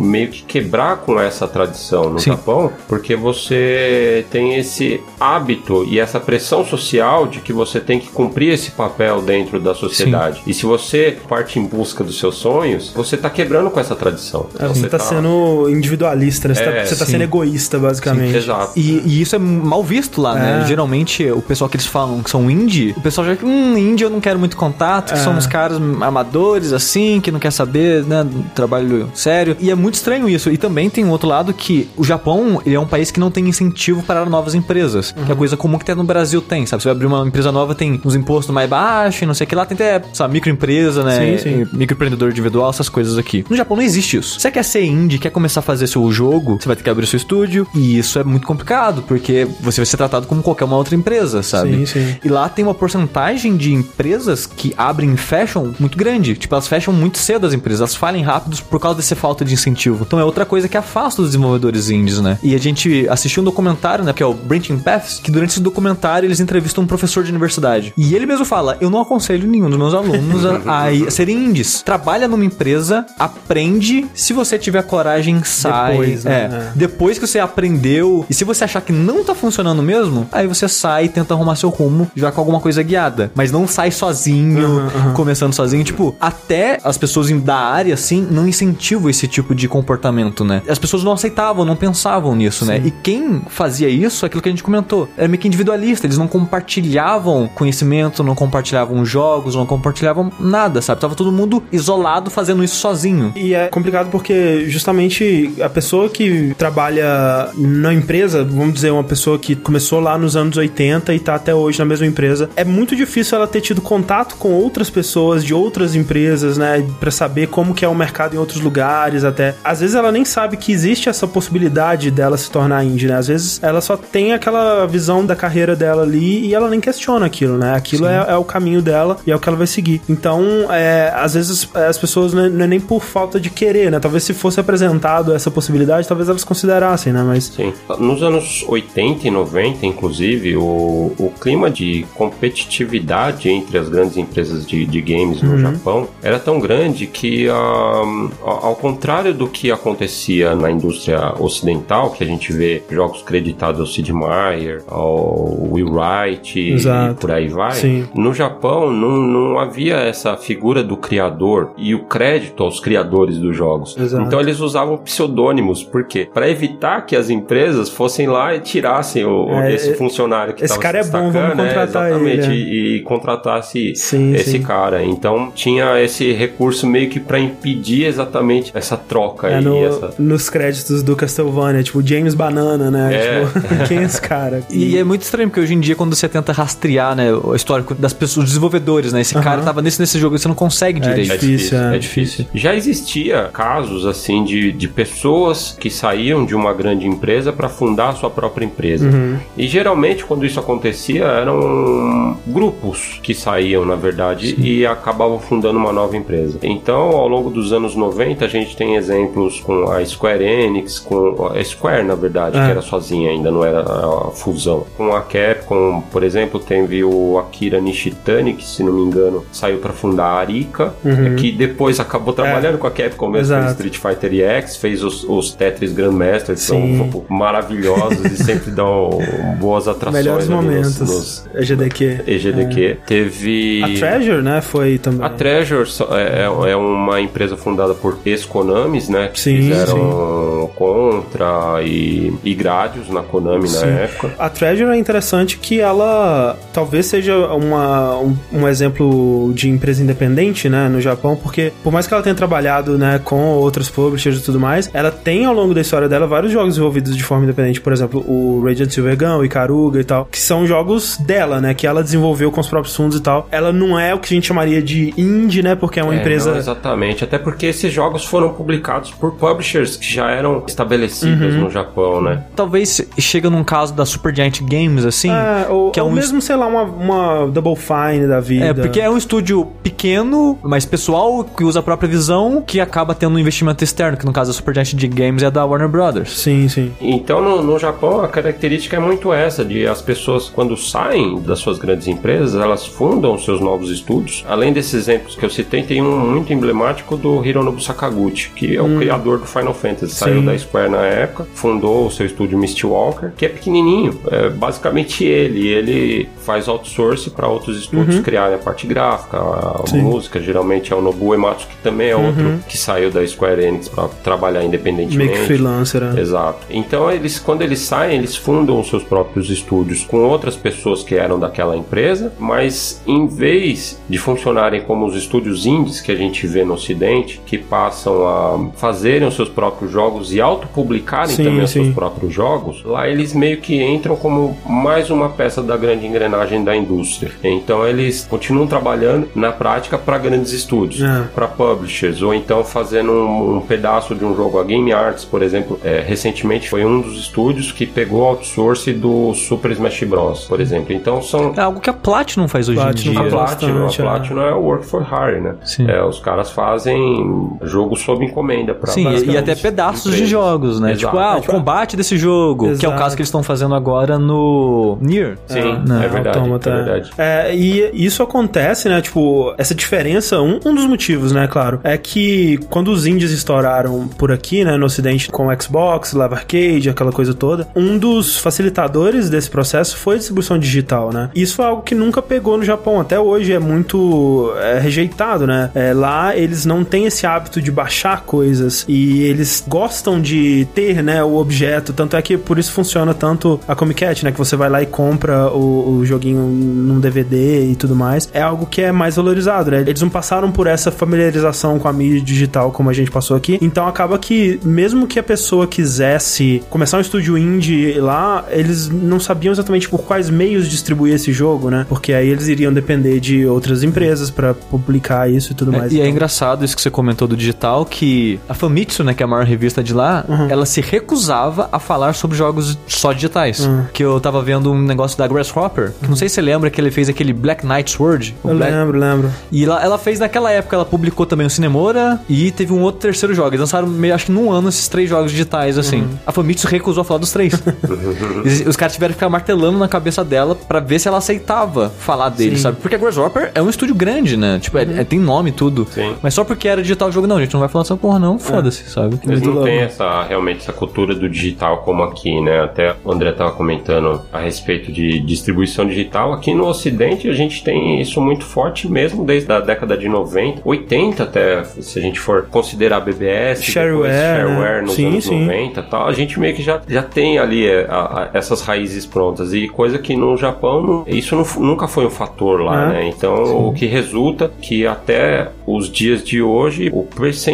[SPEAKER 3] meio que quebrar com essa tradição no sim. Japão, porque você tem esse hábito e essa pressão social de que você tem que cumprir esse papel dentro da sociedade. Sim. E se você parte em busca dos seus sonhos, você está quebrando com essa tradição.
[SPEAKER 1] É, você está tá... sendo individualista, né? você está é, tá sendo egoísta, basicamente. Sim,
[SPEAKER 2] exato. E, e, isso é mal visto lá, né? é. né? Geralmente, o pessoal que eles falam que são indie, o pessoal já que, hum, indie eu não quero muito contato, que é. são uns caras amadores, assim, que não quer saber, né? Trabalho sério. E é muito estranho isso. E também tem um outro lado que o Japão, ele é um país que não tem incentivo para novas empresas, uhum. que é coisa comum que até no Brasil tem, sabe? Você vai abrir uma empresa nova, tem uns impostos mais baixos e não sei o que lá, tem até, sabe, microempresa, né? Sim, sim. Microempreendedor individual, essas coisas aqui. No Japão não existe isso. Você quer ser indie, quer começar a fazer seu jogo, você vai ter que abrir seu estúdio, e isso é muito complicado, porque você vai ser tratado como qualquer uma outra empresa, sabe? Sim, sim. E lá tem uma porcentagem de empresas que abrem e fecham muito grande. Tipo, elas fecham muito cedo as empresas, elas falem rápido por causa dessa falta de incentivo. Então é outra coisa que afasta os desenvolvedores indies, né? E a gente assistiu um documentário, né, que é o Branching Paths, que durante esse documentário eles entrevistam um professor de universidade. E ele mesmo fala: Eu não aconselho nenhum dos meus alunos a, a serem indies. Trabalha numa empresa, aprende. Se você tiver coragem, sai. Depois, né? é. Depois que você aprendeu, e se você achar que não tá funcionando mesmo, aí você sai e tenta arrumar seu rumo já com alguma coisa guiada. Mas não sai sozinho, uhum, uhum. começando sozinho. Tipo, até as pessoas da área, assim, não incentivam esse tipo de comportamento, né? As pessoas não aceitavam, não pensavam nisso, né? Sim. né? E quem fazia isso, aquilo que a gente comentou, era meio que individualista. Eles não compartilhavam conhecimento, não compartilhavam jogos, não compartilhavam nada, sabe? Tava todo mundo isolado fazendo isso sozinho.
[SPEAKER 1] E é complicado porque justamente a pessoa que trabalha na empresa, vamos dizer, uma pessoa que começou lá nos anos 80 e tá até hoje na mesma empresa, é muito difícil ela ter tido contato com outras pessoas de outras empresas, né, para saber como que é o mercado em outros lugares, até. Às vezes ela nem sabe que existe essa possibilidade dela se tornar indie, né? Às vezes ela só tem aquela visão da carreira dela ali e ela nem questiona aquilo, né? Aquilo é, é, o caminho dela e é o que ela vai seguir. Então, é, às vezes as pessoas não é, não é, nem por falta de querer, né? Talvez se fosse apresentado essa possibilidade, talvez elas considerassem, né? Mas...
[SPEAKER 3] Sim. Nos anos 80 e 90, inclusive, o, o clima de competitividade entre as grandes empresas de, de games no uhum. Japão era tão grande que, um, ao contrário do que acontecia na indústria ocidental, que a gente vê jogos creditados ao Sid Meier, ao Will Wright Exato. e por aí vai, Sim. no Japão não, não havia essa figura do criador e o crédito aos criadores dos jogos. Exato. Então eles usavam pseudônimos, por quê? Para evitar que as empresas fossem lá e tirassem o, é, esse funcionário que
[SPEAKER 1] Esse cara é bom, vamos né? contratar
[SPEAKER 3] exatamente,
[SPEAKER 1] ele.
[SPEAKER 3] E, e contratasse sim, esse sim. cara. Então tinha esse recurso meio que para impedir exatamente essa troca
[SPEAKER 1] é,
[SPEAKER 3] aí.
[SPEAKER 1] No,
[SPEAKER 3] essa...
[SPEAKER 1] no os créditos do Castlevania, tipo, James Banana, né?
[SPEAKER 3] É.
[SPEAKER 1] Tipo, quem é esse cara?
[SPEAKER 2] E, é muito estranho, porque hoje em dia, quando você tenta rastrear, né, o histórico das pessoas, dos desenvolvedores, né? Esse cara tava nesse, nesse jogo e você não consegue direito.
[SPEAKER 3] É
[SPEAKER 1] difícil,
[SPEAKER 3] difícil,
[SPEAKER 1] é.
[SPEAKER 3] é difícil. Já existia casos assim de, de pessoas que saíam de uma grande empresa para fundar a sua própria empresa. E geralmente quando isso acontecia eram grupos que saíam, na verdade, e acabavam fundando uma nova empresa. Então, ao longo dos anos 90, a gente tem exemplos com a Square Enix, com a Square, na verdade,
[SPEAKER 1] É.
[SPEAKER 3] que era sozinha ainda, não era a fusão. Com a Capcom, por exemplo, teve o Akira Nishitani, que se não me engano, saiu para fundar a Arika, que depois acabou trabalhando com a Capcom mesmo, fez
[SPEAKER 1] Uhum. É. Exato.
[SPEAKER 3] Street Fighter EX, fez os, os Tetris Grandmaster, que são pô, maravilhosos e sempre dão boas atrações
[SPEAKER 1] Melhores
[SPEAKER 3] ali nos-
[SPEAKER 1] momentos.
[SPEAKER 3] nos
[SPEAKER 1] EGDQ.
[SPEAKER 3] EGDQ. Teve...
[SPEAKER 1] A Treasure, né? Foi também.
[SPEAKER 3] A Treasure é, é- é uma empresa fundada por ex-Konamis, né? Que
[SPEAKER 1] Sim,
[SPEAKER 3] fizeram Contra e, e Gradius na Konami
[SPEAKER 1] Sim.
[SPEAKER 3] na época.
[SPEAKER 1] A Treasure é interessante que ela talvez seja uma, um, um exemplo de empresa independente, né, no Japão, porque por mais que ela tenha trabalhado, né, com outros publishers e tudo mais, ela tem ao longo da história dela vários jogos desenvolvidos de forma independente, por exemplo, o Radiant Silver Gun, o Ikaruga e tal, que são jogos dela, né, que ela desenvolveu com os próprios fundos e tal. Ela não é o que a gente chamaria de indie, né, porque é uma
[SPEAKER 3] É,
[SPEAKER 1] empresa...
[SPEAKER 3] não, exatamente. Até porque esses jogos foram publicados por publishers que já eram estabelecidas
[SPEAKER 1] Uhum.
[SPEAKER 3] no Japão, né?
[SPEAKER 2] Talvez chega num caso da Supergiant Games, assim.
[SPEAKER 1] É, ou,
[SPEAKER 2] que é
[SPEAKER 1] ou
[SPEAKER 2] um
[SPEAKER 1] mesmo, sei lá, uma, uma Double Fine da vida.
[SPEAKER 2] É, porque é um estúdio pequeno, mas pessoal, que usa a própria visão, que acaba tendo um investimento externo, que no caso da Supergiant Games é da Warner Brothers.
[SPEAKER 1] Sim, sim.
[SPEAKER 3] Então, no, no Japão, a característica é muito essa, de as pessoas, quando saem das suas grandes empresas, elas fundam seus novos estúdios. Além desses exemplos que eu citei, tem um muito emblemático do Hironobu Sakaguchi, que é o criador do Final Fantasy. Saiu
[SPEAKER 1] Sim.
[SPEAKER 3] da Square na época, fundou o seu estúdio Mistwalker, que é pequenininho. É basicamente ele. Ele faz outsource para outros estúdios criarem a parte gráfica, a
[SPEAKER 1] Sim.
[SPEAKER 3] música. Geralmente é o Nobu Ematsu, que também é outro que saiu da Square Enix para trabalhar independentemente.
[SPEAKER 1] Meio que freelancer, né?
[SPEAKER 3] Exato. Então eles, quando eles saem, eles fundam os seus próprios estúdios com outras pessoas que eram daquela empresa, mas em vez de funcionarem como os estúdios indies que a gente vê no Ocidente, que passam a fazerem os seus próprios jogos e autopublicarem
[SPEAKER 1] Sim,
[SPEAKER 3] também os
[SPEAKER 1] sim.
[SPEAKER 3] seus próprios jogos, lá eles meio que entram como mais uma peça da grande engrenagem da indústria. Então eles continuam trabalhando na prática para grandes estúdios,
[SPEAKER 1] É.
[SPEAKER 3] para publishers, ou então fazendo um, um pedaço de um jogo. A Game Arts, por exemplo, é, recentemente foi um dos estúdios que pegou o outsource do Super Smash Bros, por exemplo. Então são
[SPEAKER 2] É algo que a Platinum faz hoje
[SPEAKER 1] Platinum
[SPEAKER 2] em
[SPEAKER 3] a
[SPEAKER 2] dia.
[SPEAKER 1] faz
[SPEAKER 3] Platinum, a
[SPEAKER 1] é.
[SPEAKER 3] Platinum é o work for hire, né?
[SPEAKER 2] Sim.
[SPEAKER 3] É, os caras fazem jogo sob encomenda para
[SPEAKER 2] Sim, e, até pedaços de
[SPEAKER 3] empresas.
[SPEAKER 2] jogos, né?
[SPEAKER 3] Exato.
[SPEAKER 2] Tipo, ah,
[SPEAKER 1] É,
[SPEAKER 2] o
[SPEAKER 1] tipo,
[SPEAKER 2] combate desse jogo, que é o
[SPEAKER 1] Exato.
[SPEAKER 2] caso que eles estão fazendo agora no Nier.
[SPEAKER 3] Sim,
[SPEAKER 2] Né,
[SPEAKER 3] é verdade,
[SPEAKER 1] Autômata.
[SPEAKER 3] é verdade.
[SPEAKER 1] É, e isso acontece, né? Tipo, essa diferença, um, um dos motivos, né, claro, é que quando os indies estouraram por aqui, né, no ocidente, com o Xbox, Live Arcade, aquela coisa toda, um dos facilitadores desse processo foi a distribuição digital, né? Isso foi algo que nunca pegou no Japão, até hoje é muito é, rejeitado, né? É, lá eles não têm esse hábito de baixar coisas e eles gostam de ter, né, o objeto, tanto é que por isso funciona tanto a Comic Cat, né, que você vai lá e compra o, o joguinho num DVD e tudo mais. É algo que é mais valorizado, né? Eles não passaram por essa familiarização com a mídia digital como a gente passou aqui. Então acaba que mesmo que a pessoa quisesse começar um estúdio indie lá, eles não sabiam exatamente por quais meios distribuir esse jogo, né? Porque aí eles iriam depender de outras empresas pra publicar isso e tudo
[SPEAKER 2] É,
[SPEAKER 1] mais.
[SPEAKER 2] e é
[SPEAKER 1] Então,
[SPEAKER 2] engraçado isso que você comentou do digital, que a Famitsu, né, que é a maior revista de lá,
[SPEAKER 1] Uhum.
[SPEAKER 2] ela se recusava a falar sobre jogos só digitais.
[SPEAKER 1] Uhum.
[SPEAKER 2] Que eu tava vendo um negócio da Grasshopper, que não sei se você lembra que ele fez aquele Black Knight Sword.
[SPEAKER 1] Eu
[SPEAKER 2] Black-
[SPEAKER 1] lembro, lembro.
[SPEAKER 2] E ela, ela fez naquela época, ela publicou também o Cinemora e teve um outro terceiro jogo. Eles lançaram, meio, acho que num ano, esses três jogos digitais, assim.
[SPEAKER 1] Uhum.
[SPEAKER 2] A Famitsu recusou a falar dos três. Os, os caras tiveram que ficar martelando na cabeça dela pra ver se ela aceitava falar dele,
[SPEAKER 1] Sim. Uhum.
[SPEAKER 2] sabe? Porque a Grasshopper é um estúdio grande, né? Tipo, é- é- tem nome e tudo.
[SPEAKER 3] Sim.
[SPEAKER 2] Mas só porque era digital o jogo, não, a gente não vai falar dessa porra, não. Foda-se, sabe?
[SPEAKER 3] Eles não têm essa, realmente essa cultura do digital como aqui, né? Até o André estava comentando a respeito de distribuição digital. Aqui no Ocidente a gente tem isso muito forte mesmo desde a década de 90, 80 até, se a gente for considerar BBS,
[SPEAKER 1] Shareware,
[SPEAKER 3] depois shareware
[SPEAKER 1] né?
[SPEAKER 3] nos
[SPEAKER 1] Sim,
[SPEAKER 3] anos
[SPEAKER 1] sim.
[SPEAKER 3] 90 e tal, a gente meio que já, já tem ali é, a- a- essas raízes prontas. E coisa que no Japão não- isso não nunca foi um fator lá,
[SPEAKER 1] É.
[SPEAKER 3] né? Então o que resulta que até os dias de hoje, o percentual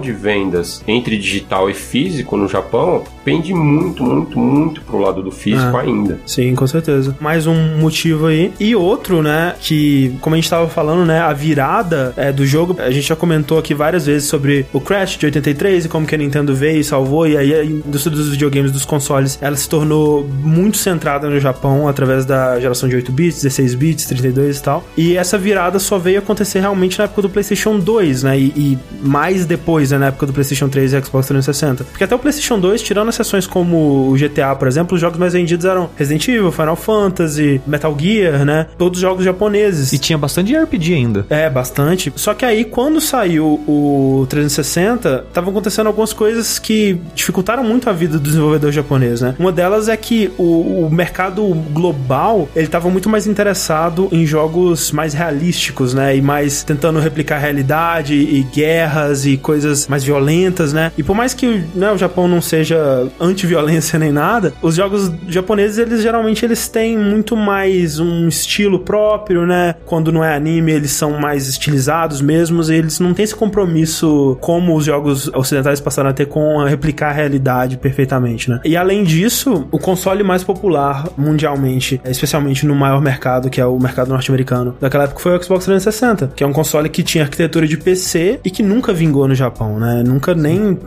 [SPEAKER 3] de vendas entre digital e físico no Japão pende muito, muito, muito pro lado do físico
[SPEAKER 1] Ah.
[SPEAKER 3] ainda.
[SPEAKER 1] Sim, com certeza. Mais um motivo aí. E outro, né, que, como a gente tava falando, né, a virada é, do jogo, a gente já comentou aqui várias vezes sobre o Crash de 83 e como que a Nintendo veio e salvou, e aí a indústria dos videogames, dos consoles, ela se tornou muito centrada no Japão através da geração de 8 bits, 16 bits, 32 e tal. E essa virada só veio acontecer realmente na época do PlayStation 2, né, e, e mais depois, né, na época do PlayStation 3 e Xbox 360. Porque até o PlayStation 2, tirando as sessões como o GTA, por exemplo, os jogos mais vendidos eram Resident Evil, Final Fantasy, Metal Gear, né? Todos jogos japoneses.
[SPEAKER 2] E tinha bastante RPG ainda.
[SPEAKER 1] É, bastante. Só que aí, quando saiu o 360, estavam acontecendo algumas coisas que dificultaram muito a vida do desenvolvedor japonês, né? Uma delas é que o, o mercado global, ele estava muito mais interessado em jogos mais realísticos, né? E mais tentando replicar a realidade e guerras e coisas mais violentas, né? E por mais que né, o Japão não seja anti-violência nem nada, os jogos japoneses, eles geralmente eles têm muito mais um estilo próprio, né? Quando não é anime, eles são mais estilizados mesmos, e eles não têm esse compromisso como os jogos ocidentais passaram a ter com a replicar a realidade perfeitamente, né? E além disso, o console mais popular mundialmente, especialmente no maior mercado, que é o mercado norte-americano, daquela época foi o Xbox 360, que é um console que tinha arquitetura de PC e que nunca vingou no Japão, né? Nunca nem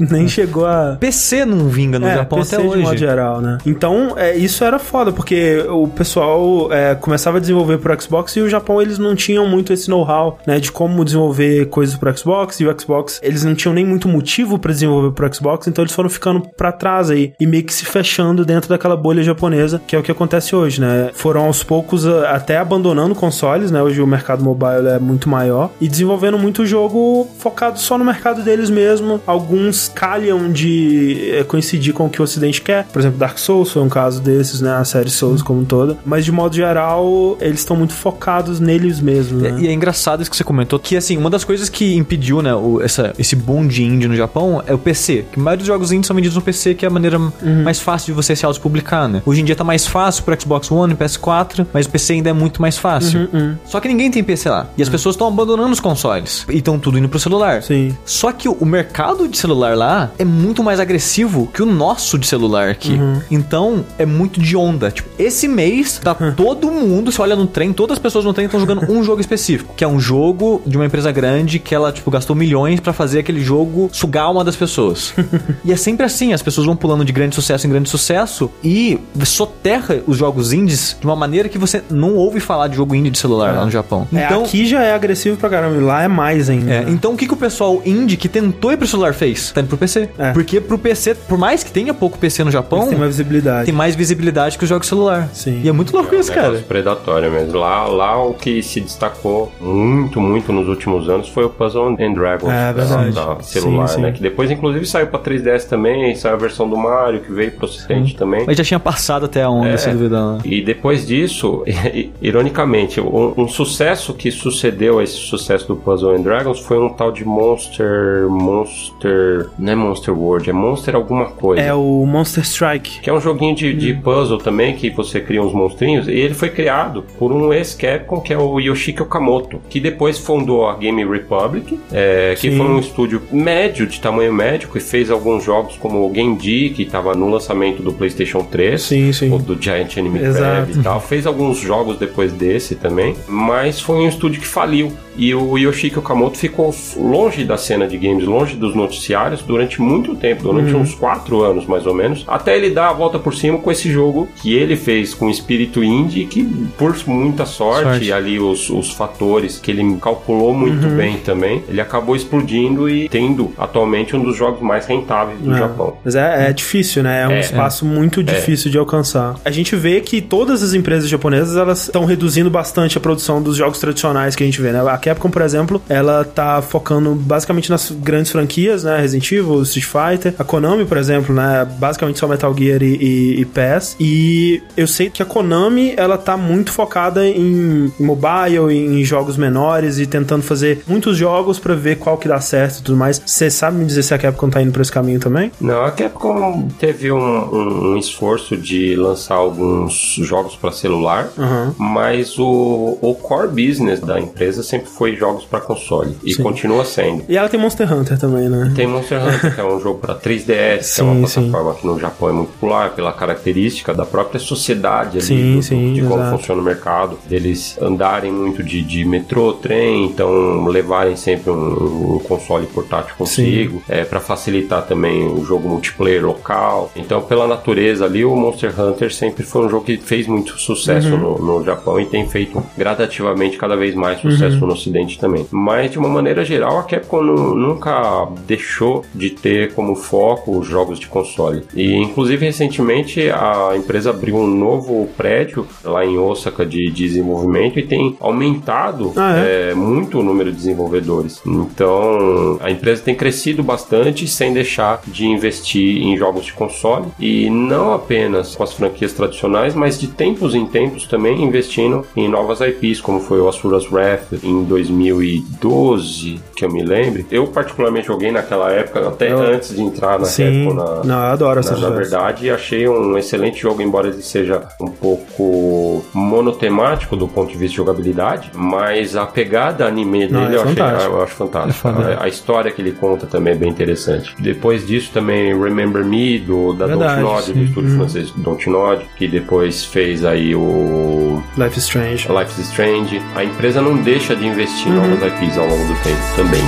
[SPEAKER 1] nem chegou a
[SPEAKER 2] PC não vinga no
[SPEAKER 1] é,
[SPEAKER 2] Japão
[SPEAKER 1] PC
[SPEAKER 2] até
[SPEAKER 1] de modo
[SPEAKER 2] hoje.
[SPEAKER 1] geral, né? Então, é, isso era foda, porque o pessoal é, começava a desenvolver pro Xbox e o Japão eles não tinham muito esse know-how, né, de como desenvolver coisas pro Xbox e o Xbox eles não tinham nem muito motivo pra desenvolver pro Xbox, então eles foram ficando pra trás aí e meio que se fechando dentro daquela bolha japonesa, que é o que acontece hoje, né? Foram aos poucos a- até abandonando consoles, né? Hoje o mercado mobile é muito maior e desenvolvendo muito jogo focado só no mercado deles mesmo. Alguns calham de é, coincidir com o que o Ocidente quer. Por exemplo, Dark Souls foi um caso desses, né? A série Souls como um toda. Mas de modo geral, eles estão muito focados neles mesmos, né?
[SPEAKER 2] E é engraçado isso que você comentou, que assim, uma das coisas que impediu, né, o, essa, esse boom de indie no Japão é o PC. Que a maioria dos jogos indie são vendidos no PC, que é a maneira mais fácil de você se autopublicar, né? Hoje em dia tá mais fácil pro Xbox One e PS4, mas o PC ainda é muito mais fácil. Só que ninguém tem PC lá. E as pessoas estão abandonando os consoles. E estão tudo indo pro celular.
[SPEAKER 1] Sim.
[SPEAKER 2] Só que o mercado de celular lá é muito mais agressivo que o nosso de celular aqui. Então, é muito de onda. Tipo, esse mês tá todo mundo, você olha no trem, todas as pessoas no trem estão jogando um jogo específico, que é um jogo de uma empresa grande que ela, tipo, gastou milhões pra fazer aquele jogo sugar a alma das pessoas. e é sempre assim, as pessoas vão pulando de grande sucesso em grande sucesso e soterra os jogos indies de uma maneira que você não ouve falar de jogo indie de celular lá no Japão.
[SPEAKER 1] É, aqui já é agressivo pra caramba, lá é mais ainda.
[SPEAKER 2] É,
[SPEAKER 1] né?
[SPEAKER 2] então o que, que o pessoal indie que tentou ir pro celular fez? Tá indo pro PC.
[SPEAKER 1] É.
[SPEAKER 2] Porque pro PC, por mais que tenha pouco PC no Japão,
[SPEAKER 1] Eles têm mais visibilidade.
[SPEAKER 2] tem mais visibilidade que os jogos celular.
[SPEAKER 1] Sim.
[SPEAKER 2] E é muito louco isso,
[SPEAKER 3] um
[SPEAKER 2] cara.
[SPEAKER 3] predatório mesmo. Lá, lá o que se destacou muito, muito nos últimos anos foi o Puzzle and Dragons
[SPEAKER 1] É,
[SPEAKER 3] da-
[SPEAKER 1] verdade.
[SPEAKER 3] da celular,
[SPEAKER 1] Sim,
[SPEAKER 3] né?
[SPEAKER 1] sim.
[SPEAKER 3] Que depois, inclusive, saiu pra 3DS também, saiu a versão do Mario, que veio pro ocidente também.
[SPEAKER 2] Mas já tinha passado até a onda,
[SPEAKER 3] É.
[SPEAKER 2] sem dúvida. né?
[SPEAKER 3] E depois disso, ironicamente, um, um sucesso que sucedeu a esse sucesso do Puzzle and Dragons foi um tal de Monster. Monster. Não é Monster World, é Monster alguma coisa.
[SPEAKER 1] É o Monster Strike.
[SPEAKER 3] Que é um joguinho de, de puzzle também, que você cria uns monstrinhos, e ele foi criado por um ex-Capcom, que é o Yoshiki Okamoto, que depois fundou a Game Republic, é, que
[SPEAKER 1] Sim.
[SPEAKER 3] foi um estúdio médio, de tamanho médio, que fez alguns jogos como o Genji, que estava no lançamento do PlayStation 3,
[SPEAKER 1] Sim, sim.
[SPEAKER 3] ou do Giant Enemy
[SPEAKER 1] Exato.
[SPEAKER 3] Crab e tal. Fez alguns jogos depois desse também, mas foi um estúdio que faliu. E o Yoshiki Okamoto ficou longe da cena de games, longe dos noticiários durante muito tempo, durante
[SPEAKER 1] Uhum.
[SPEAKER 3] uns quatro anos mais ou menos, até ele dar a volta por cima com esse jogo que ele fez com espírito indie, que por muita sorte,
[SPEAKER 2] Sorte.
[SPEAKER 3] ali os, os fatores que ele calculou muito
[SPEAKER 1] Uhum.
[SPEAKER 3] bem também, ele acabou explodindo e tendo atualmente um dos jogos mais rentáveis do
[SPEAKER 1] É.
[SPEAKER 3] Japão.
[SPEAKER 1] Mas é, é difícil, né? É um
[SPEAKER 3] É,
[SPEAKER 1] espaço muito difícil de alcançar. A gente vê que todas as empresas japonesas elas estão reduzindo bastante a produção dos jogos tradicionais que a gente vê, né? A Capcom, por exemplo, ela tá focando basicamente nas grandes franquias, né? Resident Evil, Street Fighter. A Konami, por exemplo, né? Basicamente só Metal Gear e, e, e PES. E eu sei que a Konami, ela tá muito focada em, mobile, em jogos menores e tentando fazer muitos jogos pra ver qual que dá certo e tudo mais. Você sabe me dizer se a Capcom tá indo por esse caminho também?
[SPEAKER 3] Não, a Capcom teve um, um- um esforço de lançar alguns jogos para celular,
[SPEAKER 1] Aham.
[SPEAKER 3] mas o, o core business da empresa sempre foi jogos para console. E continua sendo.
[SPEAKER 1] E ela tem Monster Hunter também, né?
[SPEAKER 3] Tem Monster Hunter, que é um jogo para 3DS, sim, que é uma plataforma sim. que no Japão é muito popular pela característica da própria sociedade ali, sim, do, sim, de como exato. funciona o mercado, deles andarem muito de, de metrô, trem, então levarem sempre um, um console portátil consigo, é, para facilitar também o jogo multiplayer local. Então, pela natureza ali, o Monster Hunter sempre foi um jogo que fez muito sucesso uhum. no, no, Japão e tem feito gradativamente cada vez mais sucesso uhum. no Ocidente também. Mas, de uma maneira geral, a Capcom nunca deixou de ter como foco os jogos de console. E, inclusive, recentemente, a empresa abriu um novo prédio lá em Osaka de desenvolvimento e tem aumentado ah, é? É, muito o número de desenvolvedores. Então, a empresa tem crescido bastante sem deixar de investir em jogos de console e não apenas com as franquias tradicionais, mas de tempos em tempos também investindo em novas IPs, como foi o Asura's Wrath em 2012, que eu me lembro. Eu particularmente joguei naquela época, até eu... antes de entrar na
[SPEAKER 1] Sim. na, não, eu adoro
[SPEAKER 3] essa Na, na verdade, achei um excelente jogo, embora ele seja um pouco monotemático do ponto de vista de jogabilidade, mas a pegada anime dele não, é eu, achei, eu acho fantástico. É a, a, história que ele conta também é bem interessante. Depois disso também Remember Me, do, da Verdade, do estúdio uhum. francês Dontnod, que depois fez aí o...
[SPEAKER 1] Life is Strange.
[SPEAKER 3] Life is Strange. A empresa não deixa de investir uhum. novas IPs ao longo do tempo também.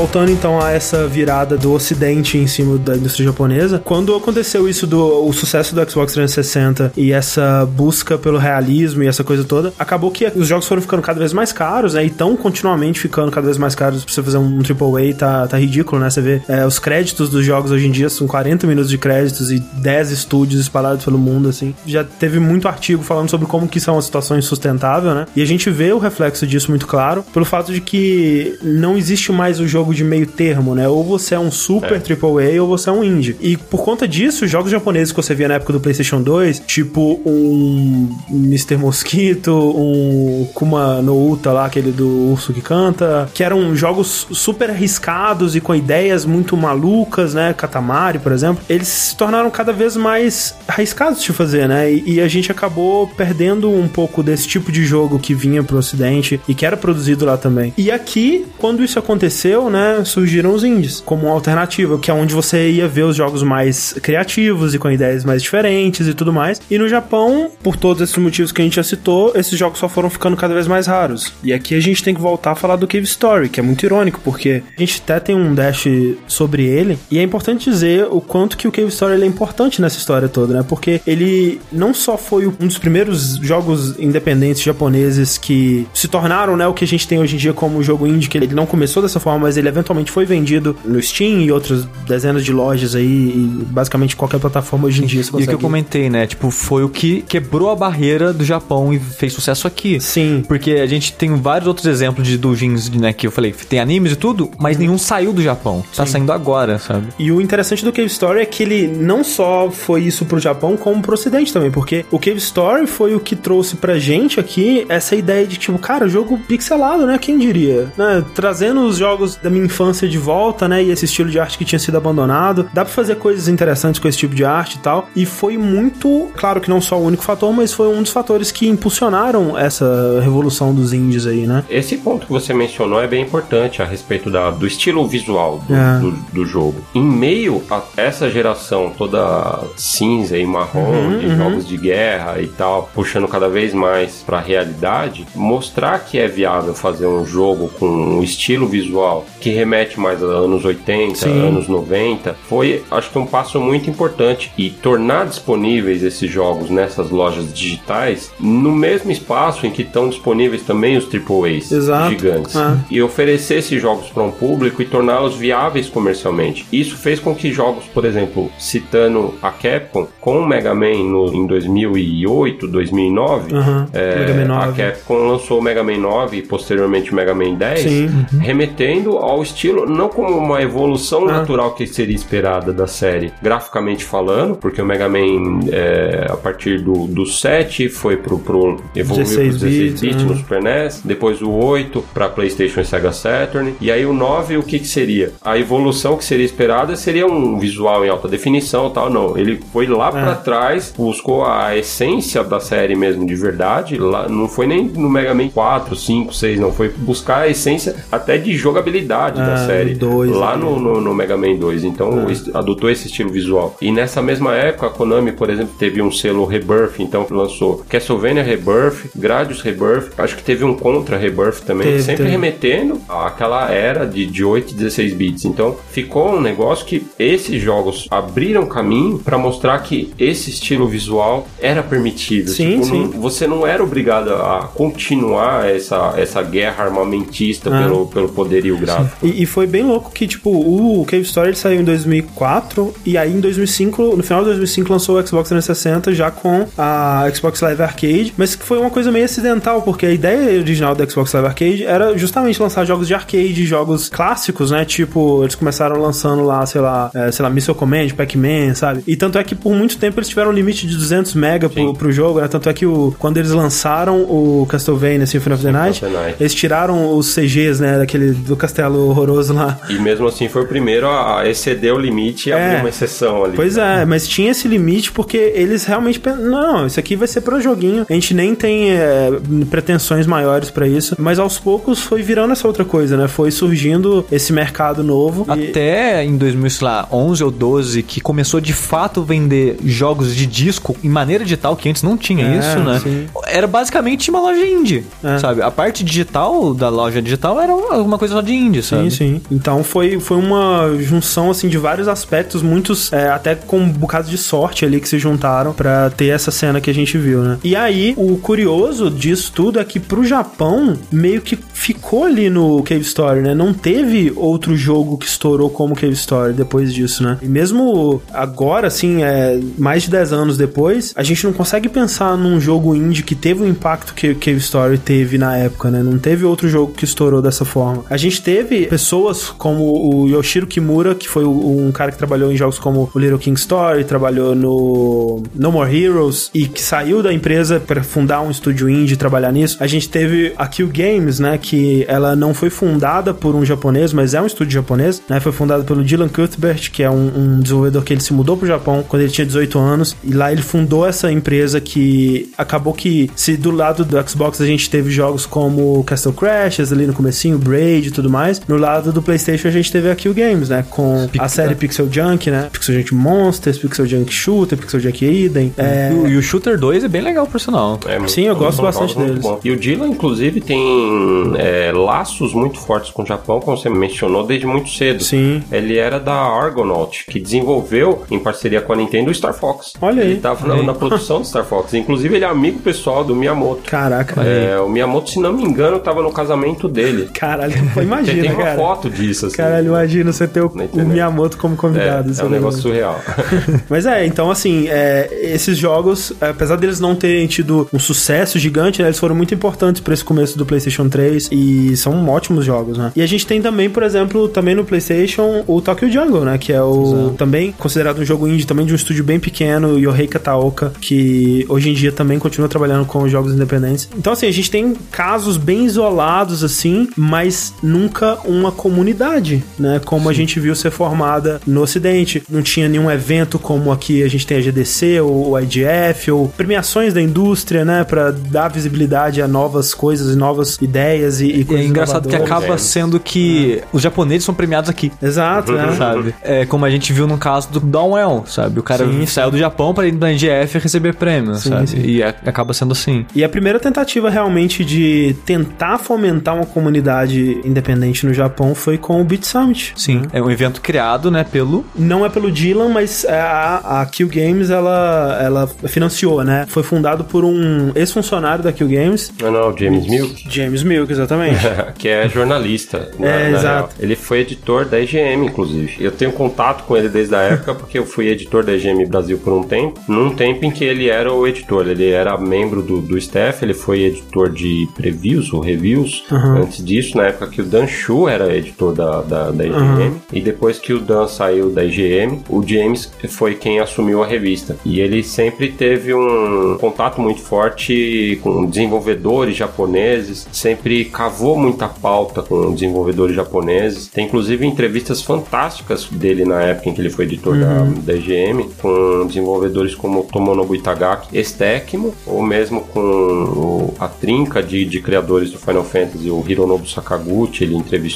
[SPEAKER 1] Voltando então a essa virada do ocidente em cima da indústria japonesa, quando aconteceu isso do o sucesso do Xbox 360 e essa busca pelo realismo e essa coisa toda, acabou que os jogos foram ficando cada vez mais caros, né? E estão continuamente ficando cada vez mais caros pra você fazer um AAA, tá, tá ridículo, né? Você vê é, os créditos dos jogos hoje em dia são 40 minutos de créditos e 10 estúdios espalhados pelo mundo, assim. Já teve muito artigo falando sobre como que isso é uma situação insustentável, né? E a gente vê o reflexo disso muito claro pelo fato de que não existe mais o jogo de de meio termo, né? Ou você é um super é. AAA ou você é um indie. E por conta disso, os jogos japoneses que você via na época do PlayStation 2, tipo um Mr. Mosquito, um Kuma no Uta lá, aquele do urso que canta, que eram jogos super arriscados e com ideias muito malucas, né? Katamari, por exemplo, eles se tornaram cada vez mais arriscados de fazer, né? E, e a gente acabou perdendo um pouco desse tipo de jogo que vinha pro ocidente e que era produzido lá também. E aqui, quando isso aconteceu, né? Surgiram os indies como uma alternativa, que é onde você ia ver os jogos mais criativos e com ideias mais diferentes e tudo mais. E no Japão, por todos esses motivos que a gente já citou, esses jogos só foram ficando cada vez mais raros. E aqui a gente tem que voltar a falar do Cave Story, que é muito irônico, porque a gente até tem um dash sobre ele, e é importante dizer o quanto que o Cave Story é importante nessa história toda, né? Porque ele não só foi um dos primeiros jogos independentes japoneses que se tornaram, né, o que a gente tem hoje em dia como jogo indie, que ele não começou dessa forma, mas ele eventualmente foi vendido no Steam e outras dezenas de lojas aí, e basicamente qualquer plataforma hoje em dia você
[SPEAKER 2] consegue. E o que eu comentei, né? Tipo, foi o que quebrou a barreira do Japão e fez sucesso aqui.
[SPEAKER 1] Sim.
[SPEAKER 2] Porque a gente tem vários outros exemplos de doujins, né, que eu falei, tem animes e tudo, mas nenhum saiu do Japão. Tá Sim. Tá saindo agora, sabe?
[SPEAKER 1] E o interessante do Cave Story é que ele não só foi isso pro Japão, como pro ocidente também, porque o Cave Story foi o que trouxe pra gente aqui essa ideia de, tipo, cara, jogo pixelado, né? Quem diria? Né? Trazendo os jogos da minha infância de volta, né? E esse estilo de arte que tinha sido abandonado. Dá pra fazer coisas interessantes com esse tipo de arte e tal. E foi muito, claro que não só o único fator, mas foi um dos fatores que impulsionaram essa revolução dos indies aí, né?
[SPEAKER 3] Esse ponto que você mencionou é bem importante a respeito da, do estilo visual do, é. do, do jogo. Em meio a essa geração toda cinza e marrom uhum, de uhum. jogos de guerra e tal, puxando cada vez mais pra realidade, mostrar que é viável fazer um jogo com um estilo visual que remete mais a anos 80,
[SPEAKER 1] Sim.
[SPEAKER 3] anos 90, foi, acho que um passo muito importante. E tornar disponíveis esses jogos nessas lojas digitais no mesmo espaço em que estão disponíveis também os AAAs
[SPEAKER 1] Exato.
[SPEAKER 3] gigantes.
[SPEAKER 1] Ah.
[SPEAKER 3] E oferecer esses jogos para um público e torná-los viáveis comercialmente. Isso fez com que jogos, por exemplo, citando a Capcom, com o Mega Man no, em 2008, 2009,
[SPEAKER 1] Aham,
[SPEAKER 3] é, a
[SPEAKER 1] 9.
[SPEAKER 3] Capcom lançou o Mega Man 9 e posteriormente o Mega Man 10,
[SPEAKER 1] Sim.
[SPEAKER 3] remetendo ao estilo, não como uma evolução
[SPEAKER 1] Ah.
[SPEAKER 3] natural que seria esperada da série, graficamente falando, porque o Mega Man, é, a partir do, do 7, foi pro, pro evoluiu
[SPEAKER 1] 16
[SPEAKER 3] pro 16
[SPEAKER 1] bits, ah.
[SPEAKER 3] no Super NES, depois o 8 para PlayStation e Sega Saturn, e aí o 9 o que que seria? A evolução que seria esperada seria um visual em alta definição tal, não. Ele foi lá pra trás, buscou a essência da série mesmo de verdade, lá, não foi nem no Mega Man 4, 5, 6, não, foi buscar a essência até de jogabilidade da
[SPEAKER 1] Ah,
[SPEAKER 3] série,
[SPEAKER 1] no dois,
[SPEAKER 3] lá
[SPEAKER 1] né?
[SPEAKER 3] no, no, no Mega Man 2, então es- adotou esse estilo visual. E nessa mesma época, a Konami, por exemplo, teve um selo Rebirth, então lançou Castlevania Rebirth, Gradius Rebirth, acho que teve um Contra Rebirth também,
[SPEAKER 1] Teve,
[SPEAKER 3] sempre
[SPEAKER 1] teve.
[SPEAKER 3] remetendo àquela era de, de 8 e 16 bits. Então ficou um negócio que esses jogos abriram caminho para mostrar que esse estilo visual era permitido.
[SPEAKER 1] Sim,
[SPEAKER 3] Tipo,
[SPEAKER 1] sim.
[SPEAKER 3] não- você não era obrigado a continuar essa, essa guerra armamentista
[SPEAKER 1] Ah.
[SPEAKER 3] pelo, pelo poderio gráfico.
[SPEAKER 1] E, e foi bem louco que, tipo, o Cave Story ele saiu em 2004 e aí em 2005, no final de 2005 lançou o Xbox 360 já com a Xbox Live Arcade, mas que foi uma coisa meio acidental, porque a ideia original do Xbox Live Arcade era justamente lançar jogos de arcade, jogos clássicos, né? Tipo, eles começaram lançando lá, sei lá, é, sei lá, Missile Command, Pac-Man, sabe? E tanto é que por muito tempo eles tiveram um limite de 200 mega pro, pro jogo, né? Tanto é que o, quando eles lançaram o Castlevania Symphony of the Night,
[SPEAKER 3] of the Night.
[SPEAKER 1] eles tiraram os CGs, né, daquele do castelo horroroso lá.
[SPEAKER 3] E mesmo assim foi o primeiro a exceder o limite e
[SPEAKER 1] É.
[SPEAKER 3] abrir uma exceção ali.
[SPEAKER 1] Pois é, mas tinha esse limite porque eles realmente não, isso aqui vai ser pro joguinho. A gente nem tem é, pretensões maiores pra isso, mas aos poucos foi virando essa outra coisa, né? Foi surgindo esse mercado novo. e-
[SPEAKER 2] Até em 2011 ou 12, que começou de fato vender jogos de disco em maneira digital, que antes não tinha
[SPEAKER 1] É,
[SPEAKER 2] isso, né?
[SPEAKER 1] sim.
[SPEAKER 2] Era basicamente uma loja indie,
[SPEAKER 1] É.
[SPEAKER 2] sabe? A parte digital da loja digital era uma coisa só de indie, sabe?
[SPEAKER 1] Sim, sim. Então foi, foi uma junção assim de vários aspectos, muitos é, até com um bocado de sorte ali que se juntaram pra ter essa cena que a gente viu, né? E aí, o curioso disso tudo é que pro Japão meio que ficou ali no Cave Story, né? Não teve outro jogo que estourou como Cave Story depois disso, né? E mesmo agora, assim, é, mais de 10 anos depois, a gente não consegue pensar num jogo indie que teve o impacto que Cave Story teve na época, né? Não teve outro jogo que estourou dessa forma. A gente teve pessoas como o Yoshiro Kimura, que foi um cara que trabalhou em jogos como o Little King Story, trabalhou no No More Heroes e que saiu da empresa para fundar um estúdio indie e trabalhar nisso. A gente teve a Kill Games, né, que ela não foi fundada por um japonês, mas é um estúdio japonês, né? Foi fundada pelo Dylan Cuthbert, que é um, um desenvolvedor que ele se mudou pro Japão quando ele tinha 18 anos e lá ele fundou essa empresa que acabou que se do lado do Xbox a gente teve jogos como Castle Crashers ali no comecinho, Braid e tudo mais, no lado do PlayStation a gente teve a Kill Games, né, com a série Pixel Junk, né? Pixel Junk Monsters, Pixel Junk Shooter, Pixel Junk Eden. É,
[SPEAKER 2] E o- Shooter 2 é bem legal, por sinal.
[SPEAKER 3] É,
[SPEAKER 1] Sim, eu gosto bastante deles.
[SPEAKER 3] E o Dylan, inclusive, tem é, laços muito fortes com o Japão, como você mencionou, desde muito cedo.
[SPEAKER 1] Sim.
[SPEAKER 3] Ele era da Argonaut, que desenvolveu, em parceria com a Nintendo, o Star Fox.
[SPEAKER 1] Olha aí.
[SPEAKER 3] Ele tava na, na produção do Star Fox. Inclusive, ele é amigo pessoal do Miyamoto.
[SPEAKER 1] Caraca.
[SPEAKER 3] É, o Miyamoto, se não me engano, tava no casamento dele.
[SPEAKER 1] Caralho,
[SPEAKER 3] Tem,
[SPEAKER 1] imagina,
[SPEAKER 3] tem uma
[SPEAKER 1] cara.
[SPEAKER 3] foto disso, assim.
[SPEAKER 1] Caralho, imagina você ter o, o. Miyamoto como
[SPEAKER 3] É,
[SPEAKER 1] convidado. isso
[SPEAKER 3] é um
[SPEAKER 1] é
[SPEAKER 3] negócio surreal.
[SPEAKER 1] Mas é, então assim, é, esses jogos, apesar deles não terem tido um sucesso gigante, né, eles foram muito importantes pra esse começo do PlayStation 3 e são ótimos jogos, né? E a gente tem também, por exemplo, também no PlayStation, o Tokyo Jungle, né? Que é o também considerado um jogo indie, também de um estúdio bem pequeno, Yohei Kataoka, que hoje em dia também continua trabalhando com jogos independentes. Então, assim, a gente tem casos bem isolados, assim, mas nunca uma comunidade, né? Como a gente viu ser formada no Ocidente. Não tinha nenhum evento como aqui a gente tem a GDC ou o IGF, ou premiações da indústria, né? Pra dar visibilidade a novas coisas e novas ideias e, e
[SPEAKER 2] é
[SPEAKER 1] coisas
[SPEAKER 2] engraçado que acaba sendo que os japoneses são premiados aqui.
[SPEAKER 1] Exato, né?
[SPEAKER 2] Sabe? É como a gente viu no caso do Downwell, sabe? O cara
[SPEAKER 1] Sim,
[SPEAKER 2] saiu do Japão pra ir pra NGF e receber prêmio,
[SPEAKER 1] Sim,
[SPEAKER 2] sabe?
[SPEAKER 1] sim.
[SPEAKER 2] E a- acaba sendo assim.
[SPEAKER 1] E a primeira tentativa realmente de tentar fomentar uma comunidade independente no no Japão foi com o Beat Summit.
[SPEAKER 2] Sim,
[SPEAKER 1] né?
[SPEAKER 2] é um evento criado, né, pelo...
[SPEAKER 1] Não é pelo Dylan, mas é, a, a Kill Games, ela, ela financiou, né? Foi fundado por um ex-funcionário da Kill Games.
[SPEAKER 3] Não, não, James Milk.
[SPEAKER 1] James Milk, exatamente.
[SPEAKER 3] que é jornalista. Na,
[SPEAKER 1] é,
[SPEAKER 3] na
[SPEAKER 1] exato.
[SPEAKER 3] Real. Ele foi editor da EGM, inclusive. Eu tenho contato com ele desde a época, porque eu fui editor da EGM Brasil por um tempo. Num tempo em que ele era o editor. Ele era membro do, do staff, ele foi editor de previews ou reviews.
[SPEAKER 1] Uhum.
[SPEAKER 3] Antes disso, na época que o Dan Shu era editor da, da, da EGM. Uhum. E depois que o Dan saiu da EGM, o James foi quem assumiu a revista. E ele sempre teve um contato muito forte com desenvolvedores japoneses, sempre cavou muita pauta com desenvolvedores japoneses. Tem inclusive entrevistas fantásticas dele na época em que ele foi editor uhum. da, da EGM, com desenvolvedores como Tomonobu Itagaki, Estecmo, ou mesmo com o, a trinca de, de criadores do Final Fantasy, o Hironobu Sakaguchi, ele entrevistou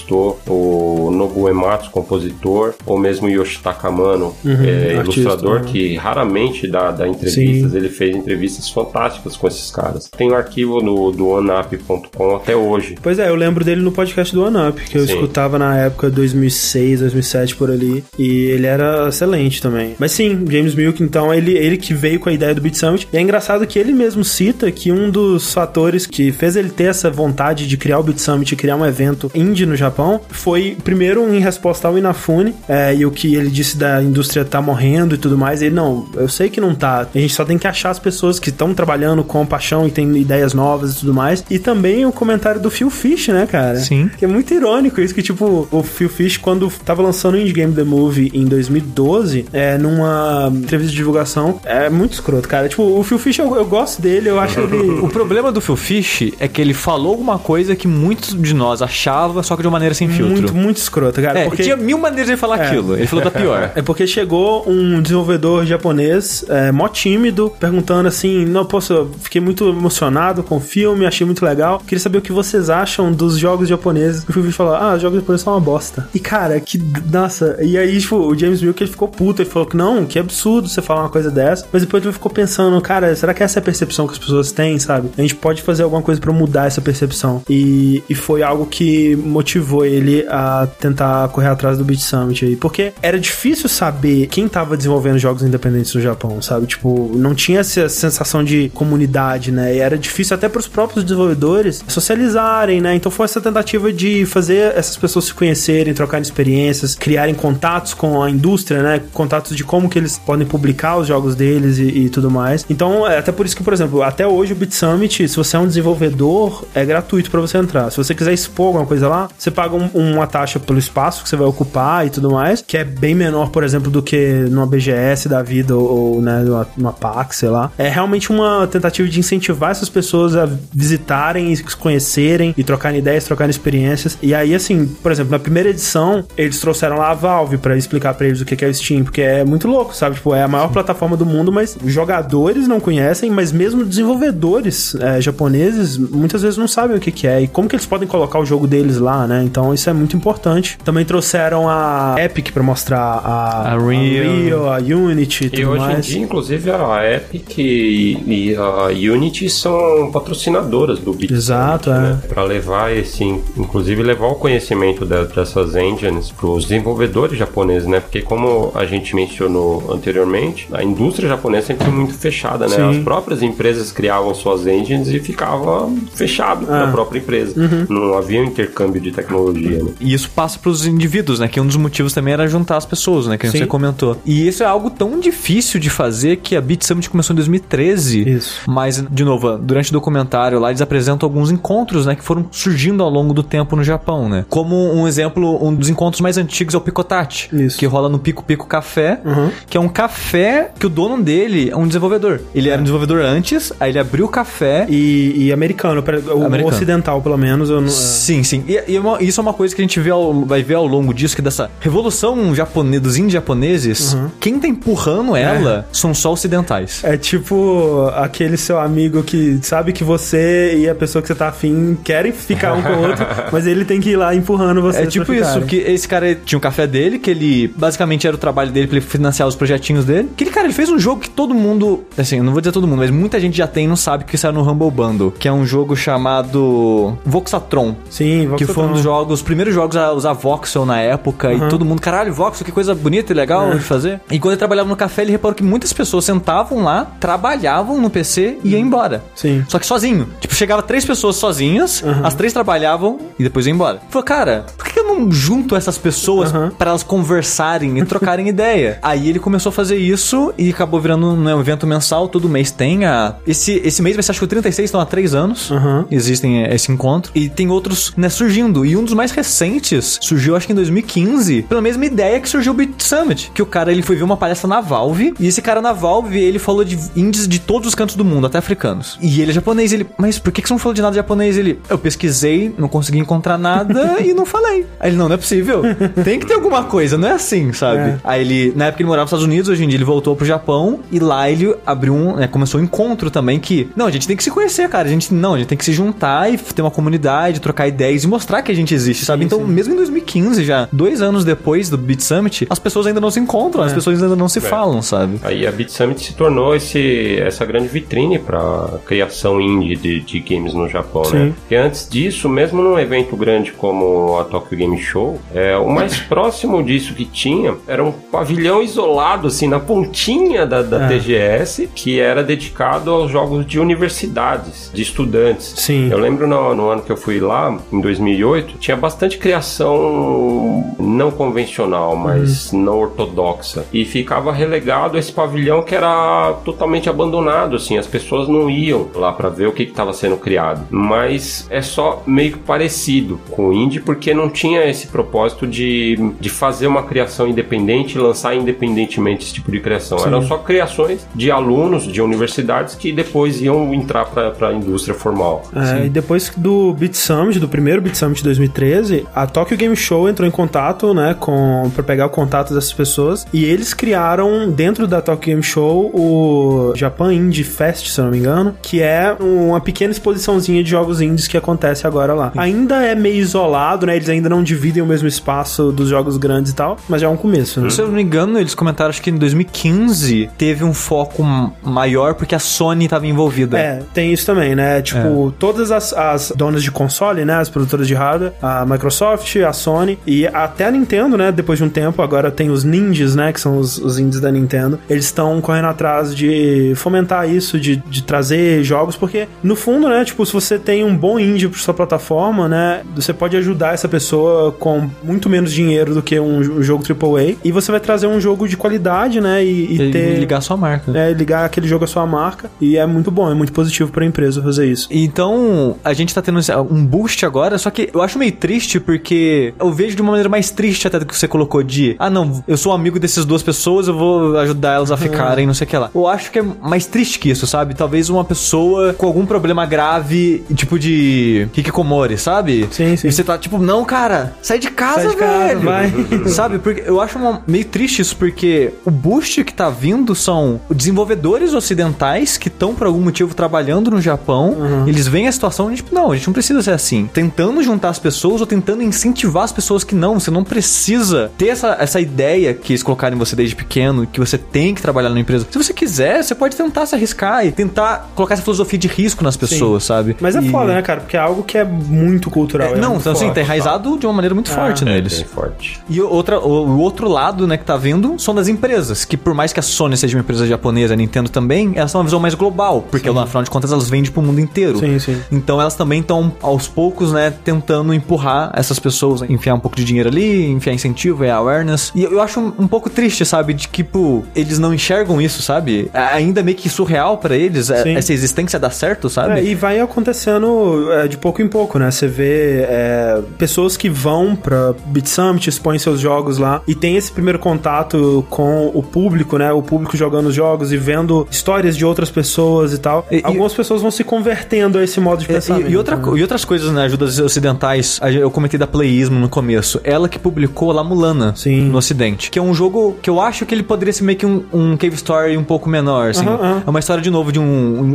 [SPEAKER 3] o Nobu Ematsu, compositor, ou mesmo Yoshitaka Amano, uhum, é, artista, ilustrador, uhum. que raramente dá, dá entrevistas, Sim. ele fez entrevistas fantásticas com esses caras. Tem o um arquivo no, do oneup.com até hoje.
[SPEAKER 1] Pois é, eu lembro dele no podcast do OneUp, que eu Sim. escutava na época 2006, 2007 por ali, e ele era excelente também. Mas sim, James Milk, então, ele, ele que veio com a ideia do Beat Summit, e é engraçado que ele mesmo cita que um dos fatores que fez ele ter essa vontade de criar o Beat Summit criar um evento indie no Japão foi, primeiro, em resposta ao Inafune, é, e o que ele disse da indústria tá morrendo e tudo mais, ele, não, eu sei que não tá, a gente só tem que achar as pessoas que estão trabalhando com paixão e tem ideias novas e tudo mais, e também o comentário do Phil Fish, né, cara?
[SPEAKER 2] Sim.
[SPEAKER 1] Que é muito irônico isso, que tipo, o Phil Fish, quando tava lançando o Indie Game The Movie em 2012, é, numa entrevista de divulgação, é muito escroto, cara. Tipo, o Phil Fish, eu, eu gosto dele, eu acho ele...
[SPEAKER 2] o problema do Phil Fish é que ele falou alguma coisa que muitos de nós achava, só que de uma maneira sem filtro.
[SPEAKER 1] Muito, muito escroto, cara.
[SPEAKER 2] É,
[SPEAKER 1] porque...
[SPEAKER 2] tinha mil maneiras de falar é. aquilo. Ele falou da pior.
[SPEAKER 1] É porque chegou um desenvolvedor japonês, é, mó tímido, perguntando assim: Não, posso, fiquei muito emocionado com o filme, achei muito legal. Queria saber o que vocês acham dos jogos japoneses. O Phil falou: Ah, os jogos japoneses são uma bosta. E cara, que. Nossa. E aí, tipo, o James Milk ele ficou puto. Ele falou que não, que absurdo você falar uma coisa dessa. Mas depois ele ficou pensando: Cara, será que essa é a percepção que as pessoas têm, sabe? A gente pode fazer alguma coisa para mudar essa percepção. E, e foi algo que motivou ele a tentar correr atrás do Beat Summit aí. Porque era difícil saber quem tava desenvolvendo jogos independentes no Japão, sabe? Tipo, não tinha essa sensação de comunidade, né? E era difícil até para os próprios desenvolvedores socializarem, né? Então foi essa tentativa de fazer essas pessoas se conhecerem, trocarem experiências, criarem contatos com a indústria, né? Contatos de como que eles podem publicar os jogos deles e, e tudo mais. Então, é até por isso que, por exemplo, até hoje o Beat Summit, se você é um desenvolvedor, é gratuito para você entrar. Se você quiser expor alguma coisa lá, você paga um, uma taxa pelo espaço que você vai ocupar e tudo mais, que é bem menor, por exemplo, do que numa BGS da vida ou, ou né, numa, numa PAX, sei lá. É realmente uma tentativa de incentivar essas pessoas a visitarem e se conhecerem e trocarem ideias, trocarem experiências. E aí, assim, por exemplo, na primeira edição, eles trouxeram lá a Valve para explicar para eles o que é o Steam, porque é muito louco, sabe? Tipo, é a maior plataforma do mundo, mas os jogadores não conhecem, mas mesmo desenvolvedores é, japoneses muitas vezes não sabem o que, que é e como que eles podem colocar o jogo deles lá, né? Então isso é muito importante. Também trouxeram a Epic para mostrar a,
[SPEAKER 2] a Real.
[SPEAKER 1] a, Real, a Unity e tudo
[SPEAKER 3] e hoje
[SPEAKER 1] mais.
[SPEAKER 3] em dia, inclusive, a Epic e, e a Unity são patrocinadoras do Beat
[SPEAKER 1] Exato,
[SPEAKER 3] Summit,
[SPEAKER 1] é.
[SPEAKER 3] Né? Para levar esse, inclusive levar o conhecimento de, dessas engines para os desenvolvedores japoneses, né? Porque como a gente mencionou anteriormente, a indústria japonesa sempre foi muito fechada, né?
[SPEAKER 1] Sim.
[SPEAKER 3] As próprias empresas criavam suas engines e ficava fechado
[SPEAKER 1] Ah.
[SPEAKER 3] na própria empresa.
[SPEAKER 1] Uhum.
[SPEAKER 3] Não havia um intercâmbio de tecnologia, né?
[SPEAKER 2] E isso passa pros indivíduos, né? Que um dos motivos também era juntar as pessoas, né? Que
[SPEAKER 1] Sim.
[SPEAKER 2] você comentou. E isso é algo tão difícil de fazer que a Beat Summit começou em 2013.
[SPEAKER 1] Isso.
[SPEAKER 2] Mas, de novo, durante o documentário lá, eles apresentam alguns encontros, né? Que foram surgindo ao longo do tempo no Japão, né? Como um exemplo, um dos encontros mais antigos é o Picotate.
[SPEAKER 1] Isso.
[SPEAKER 2] Que rola no Pico Pico Café,
[SPEAKER 1] Uhum.
[SPEAKER 2] que é um café que o dono dele é um desenvolvedor. Ele era um desenvolvedor antes, aí ele abriu o café
[SPEAKER 1] E, e americano, pra- o
[SPEAKER 2] Americano.
[SPEAKER 1] ocidental, pelo menos. Eu não, é.
[SPEAKER 2] Sim, sim. E, e é uma- isso é uma coisa que a gente vê ao- vai ver ao longo disso, que dessa revolução japonesa, dos índios japoneses, quem tá empurrando ela são só ocidentais.
[SPEAKER 1] É tipo aquele seu amigo que sabe que você e a pessoa que você tá afim querem ficar um com o outro, mas ele tem que ir lá empurrando você.
[SPEAKER 2] É tipo isso, que esse cara tinha um café dele, que ele basicamente era o trabalho dele pra ele financiar os projetinhos dele. Que ele, cara, ele fez um jogo que todo mundo, assim, eu não vou dizer todo mundo, mas muita gente já tem e não sabe que isso era no Humble Bundle, que é um jogo chamado Voxatron.
[SPEAKER 1] Sim,
[SPEAKER 2] Que foi um dos jogos, os primeiros jogos a usar voxel na época e todo mundo, caralho, voxel, que coisa bonita e legal de fazer. E quando ele trabalhava no café, ele reparou que muitas pessoas sentavam lá, trabalhavam no PC e iam embora.
[SPEAKER 1] Sim.
[SPEAKER 2] Só que sozinho. Tipo, chegava três pessoas sozinhas, as três trabalhavam e depois iam embora. Falou, cara, por que eu não junto essas pessoas
[SPEAKER 1] Aham.
[SPEAKER 2] pra elas conversarem e trocarem ideia? Aí ele começou a fazer isso e acabou virando né, um evento mensal, todo mês tem a... Esse, esse mês vai ser acho que o 36, então há três anos
[SPEAKER 1] Aham.
[SPEAKER 2] existem é, esse encontro. E tem outros, né, surgindo. E um dos mais recentes surgiu acho que em 2015, pela mesma ideia que surgiu o Beat Summit, que o cara ele foi ver uma palestra na Valve, e esse cara na Valve, ele falou de indies de todos os cantos do mundo, até africanos. E ele é japonês, ele, mas por que que você não falou de nada japonês? Ele, eu pesquisei, não consegui encontrar nada e não falei. Aí ele, não, não é possível. Tem que ter alguma coisa, não é assim, sabe?
[SPEAKER 1] É.
[SPEAKER 2] Aí ele, na época ele morava nos Estados Unidos, hoje em dia ele voltou pro Japão e lá ele abriu um, né, começou um encontro também que, não, a gente tem que se conhecer, cara, a gente não, a gente tem que se juntar e ter uma comunidade, trocar ideias e mostrar que a gente existe, sabe? então, mesmo em 2015 já, dois anos depois do Beat Summit, as pessoas ainda não se encontram, as pessoas ainda não se falam, sabe?
[SPEAKER 3] Aí a Beat Summit se tornou esse, essa grande vitrine para criação indie de, de games no Japão, né?
[SPEAKER 1] Sim.
[SPEAKER 3] Porque antes disso, mesmo num evento grande como a Tokyo Game Show, é, o mais próximo disso que tinha era um pavilhão isolado, assim, na pontinha da, da
[SPEAKER 1] É.
[SPEAKER 3] TGS, que era dedicado aos jogos de universidades, de estudantes.
[SPEAKER 1] Sim.
[SPEAKER 3] Eu lembro no, no ano que eu fui lá, em 2008, tinha bastante criação não convencional, mas não ortodoxa. E ficava relegado a esse pavilhão que era totalmente abandonado, assim, as pessoas não iam lá pra ver o que estava sendo criado. Mas é só meio que parecido com o indie, porque não tinha esse propósito de, de fazer uma criação independente e lançar independentemente esse tipo de criação. Eram só criações de alunos de universidades que depois iam entrar para a indústria formal.
[SPEAKER 1] É, e depois do Beat Summit, do primeiro Beat Summit de 2013, a Tokyo Game Show entrou em contato, né, com para pegar o contato dessas pessoas e eles criaram dentro da Tokyo Game Show o Japan Indie Fest, se eu não me engano, que é uma pequena exposiçãozinha de jogos indies que acontece agora lá. Ainda é meio isolado, né? Eles ainda não dividem o mesmo espaço dos jogos grandes e tal, mas já é um começo, né?
[SPEAKER 2] Se eu não me engano, eles comentaram acho que em 2015 teve um foco maior porque a Sony estava envolvida.
[SPEAKER 1] É, tem isso também, né? Tipo, todas as, as donas de console, né? As produtoras de hardware, a Microsoft, a Sony e até a Nintendo, né? Depois de um tempo, agora tem os ninjas, né? Que são os, os indies da Nintendo. Eles estão correndo atrás de fomentar isso, de, de trazer jogos, porque no fundo, né? Tipo, se você tem um bom indie pra sua plataforma, né? Você pode ajudar essa pessoa com muito menos dinheiro do que um, um jogo AAA e você vai trazer um jogo de qualidade, né? E, e
[SPEAKER 2] E
[SPEAKER 1] ter.
[SPEAKER 2] ligar sua marca.
[SPEAKER 1] É, ligar aquele jogo à sua marca. E é muito bom, é muito positivo pra empresa fazer isso.
[SPEAKER 2] Então, a gente tá tendo um boost agora, só que eu acho meio triste porque eu vejo de uma maneira mais triste até do que você colocou de, ah não, eu sou amigo dessas duas pessoas, eu vou ajudar elas a ficarem, não sei o que lá. Eu acho que é mais triste que isso, sabe? Talvez uma pessoa com algum problema grave, tipo de hikikomori, sabe?
[SPEAKER 1] Sim, sim.
[SPEAKER 2] E você tá tipo, não, cara, sai de casa,
[SPEAKER 1] Sai de casa,
[SPEAKER 2] velho.
[SPEAKER 1] vai.
[SPEAKER 2] Sabe? Porque eu acho uma- meio triste isso, porque o boost que tá vindo são desenvolvedores ocidentais que estão por algum motivo trabalhando no Japão.
[SPEAKER 1] Uhum.
[SPEAKER 2] Eles veem a situação e, tipo, não, a gente não precisa ser assim. Tentando juntar as pessoas ou tentando incentivar as pessoas que não, você não precisa ter essa, essa ideia que eles colocaram em você desde pequeno, que você tem que trabalhar na empresa. Se você quiser, você pode tentar se arriscar e tentar colocar essa filosofia de risco nas pessoas, sabe?
[SPEAKER 1] Mas é
[SPEAKER 2] E-
[SPEAKER 1] foda, né, cara? Porque é algo que é muito cultural.
[SPEAKER 2] É,
[SPEAKER 1] é
[SPEAKER 2] não,
[SPEAKER 1] muito
[SPEAKER 2] então assim,
[SPEAKER 1] forte.
[SPEAKER 2] tá enraizado de uma maneira muito forte
[SPEAKER 3] É
[SPEAKER 2] neles.
[SPEAKER 3] bem forte.
[SPEAKER 2] E outra, o, o outro lado, né, que tá vindo são das empresas, que por mais que a Sony seja uma empresa japonesa, a Nintendo também, elas têm uma visão mais global, porque afinal de contas elas vendem pro mundo inteiro.
[SPEAKER 1] Sim, sim.
[SPEAKER 2] Então elas também estão aos poucos, né, tentando empurrar essas pessoas, enfiar um pouco de dinheiro ali, enfiar incentivo, é awareness. E eu, acho um, um pouco triste, sabe, de que, tipo, eles não enxergam isso, sabe? Ainda meio que surreal pra eles, é-
[SPEAKER 1] Sim.
[SPEAKER 2] essa existência dar certo, sabe?
[SPEAKER 1] É, e vai acontecendo é, de pouco em pouco, né? Você vê é, pessoas que vão pra Beat Summit, expõem seus jogos lá e tem esse primeiro contato com o público, né? O público jogando os jogos e vendo histórias de outras pessoas e tal.
[SPEAKER 2] E- e-
[SPEAKER 1] Algumas pessoas vão se convertendo a esse modo de pensamento.
[SPEAKER 2] E, e outra,
[SPEAKER 1] né?
[SPEAKER 2] e outras coisas, né? Ajudas ocidentais. Eu comentei da Playismo no começo. Ela que publicou La Mulana
[SPEAKER 1] Sim.
[SPEAKER 2] no ocidente. Que é um jogo que eu acho que ele poderia ser meio que um, um Cave Story um pouco menor, assim. É uma história, de novo, de um,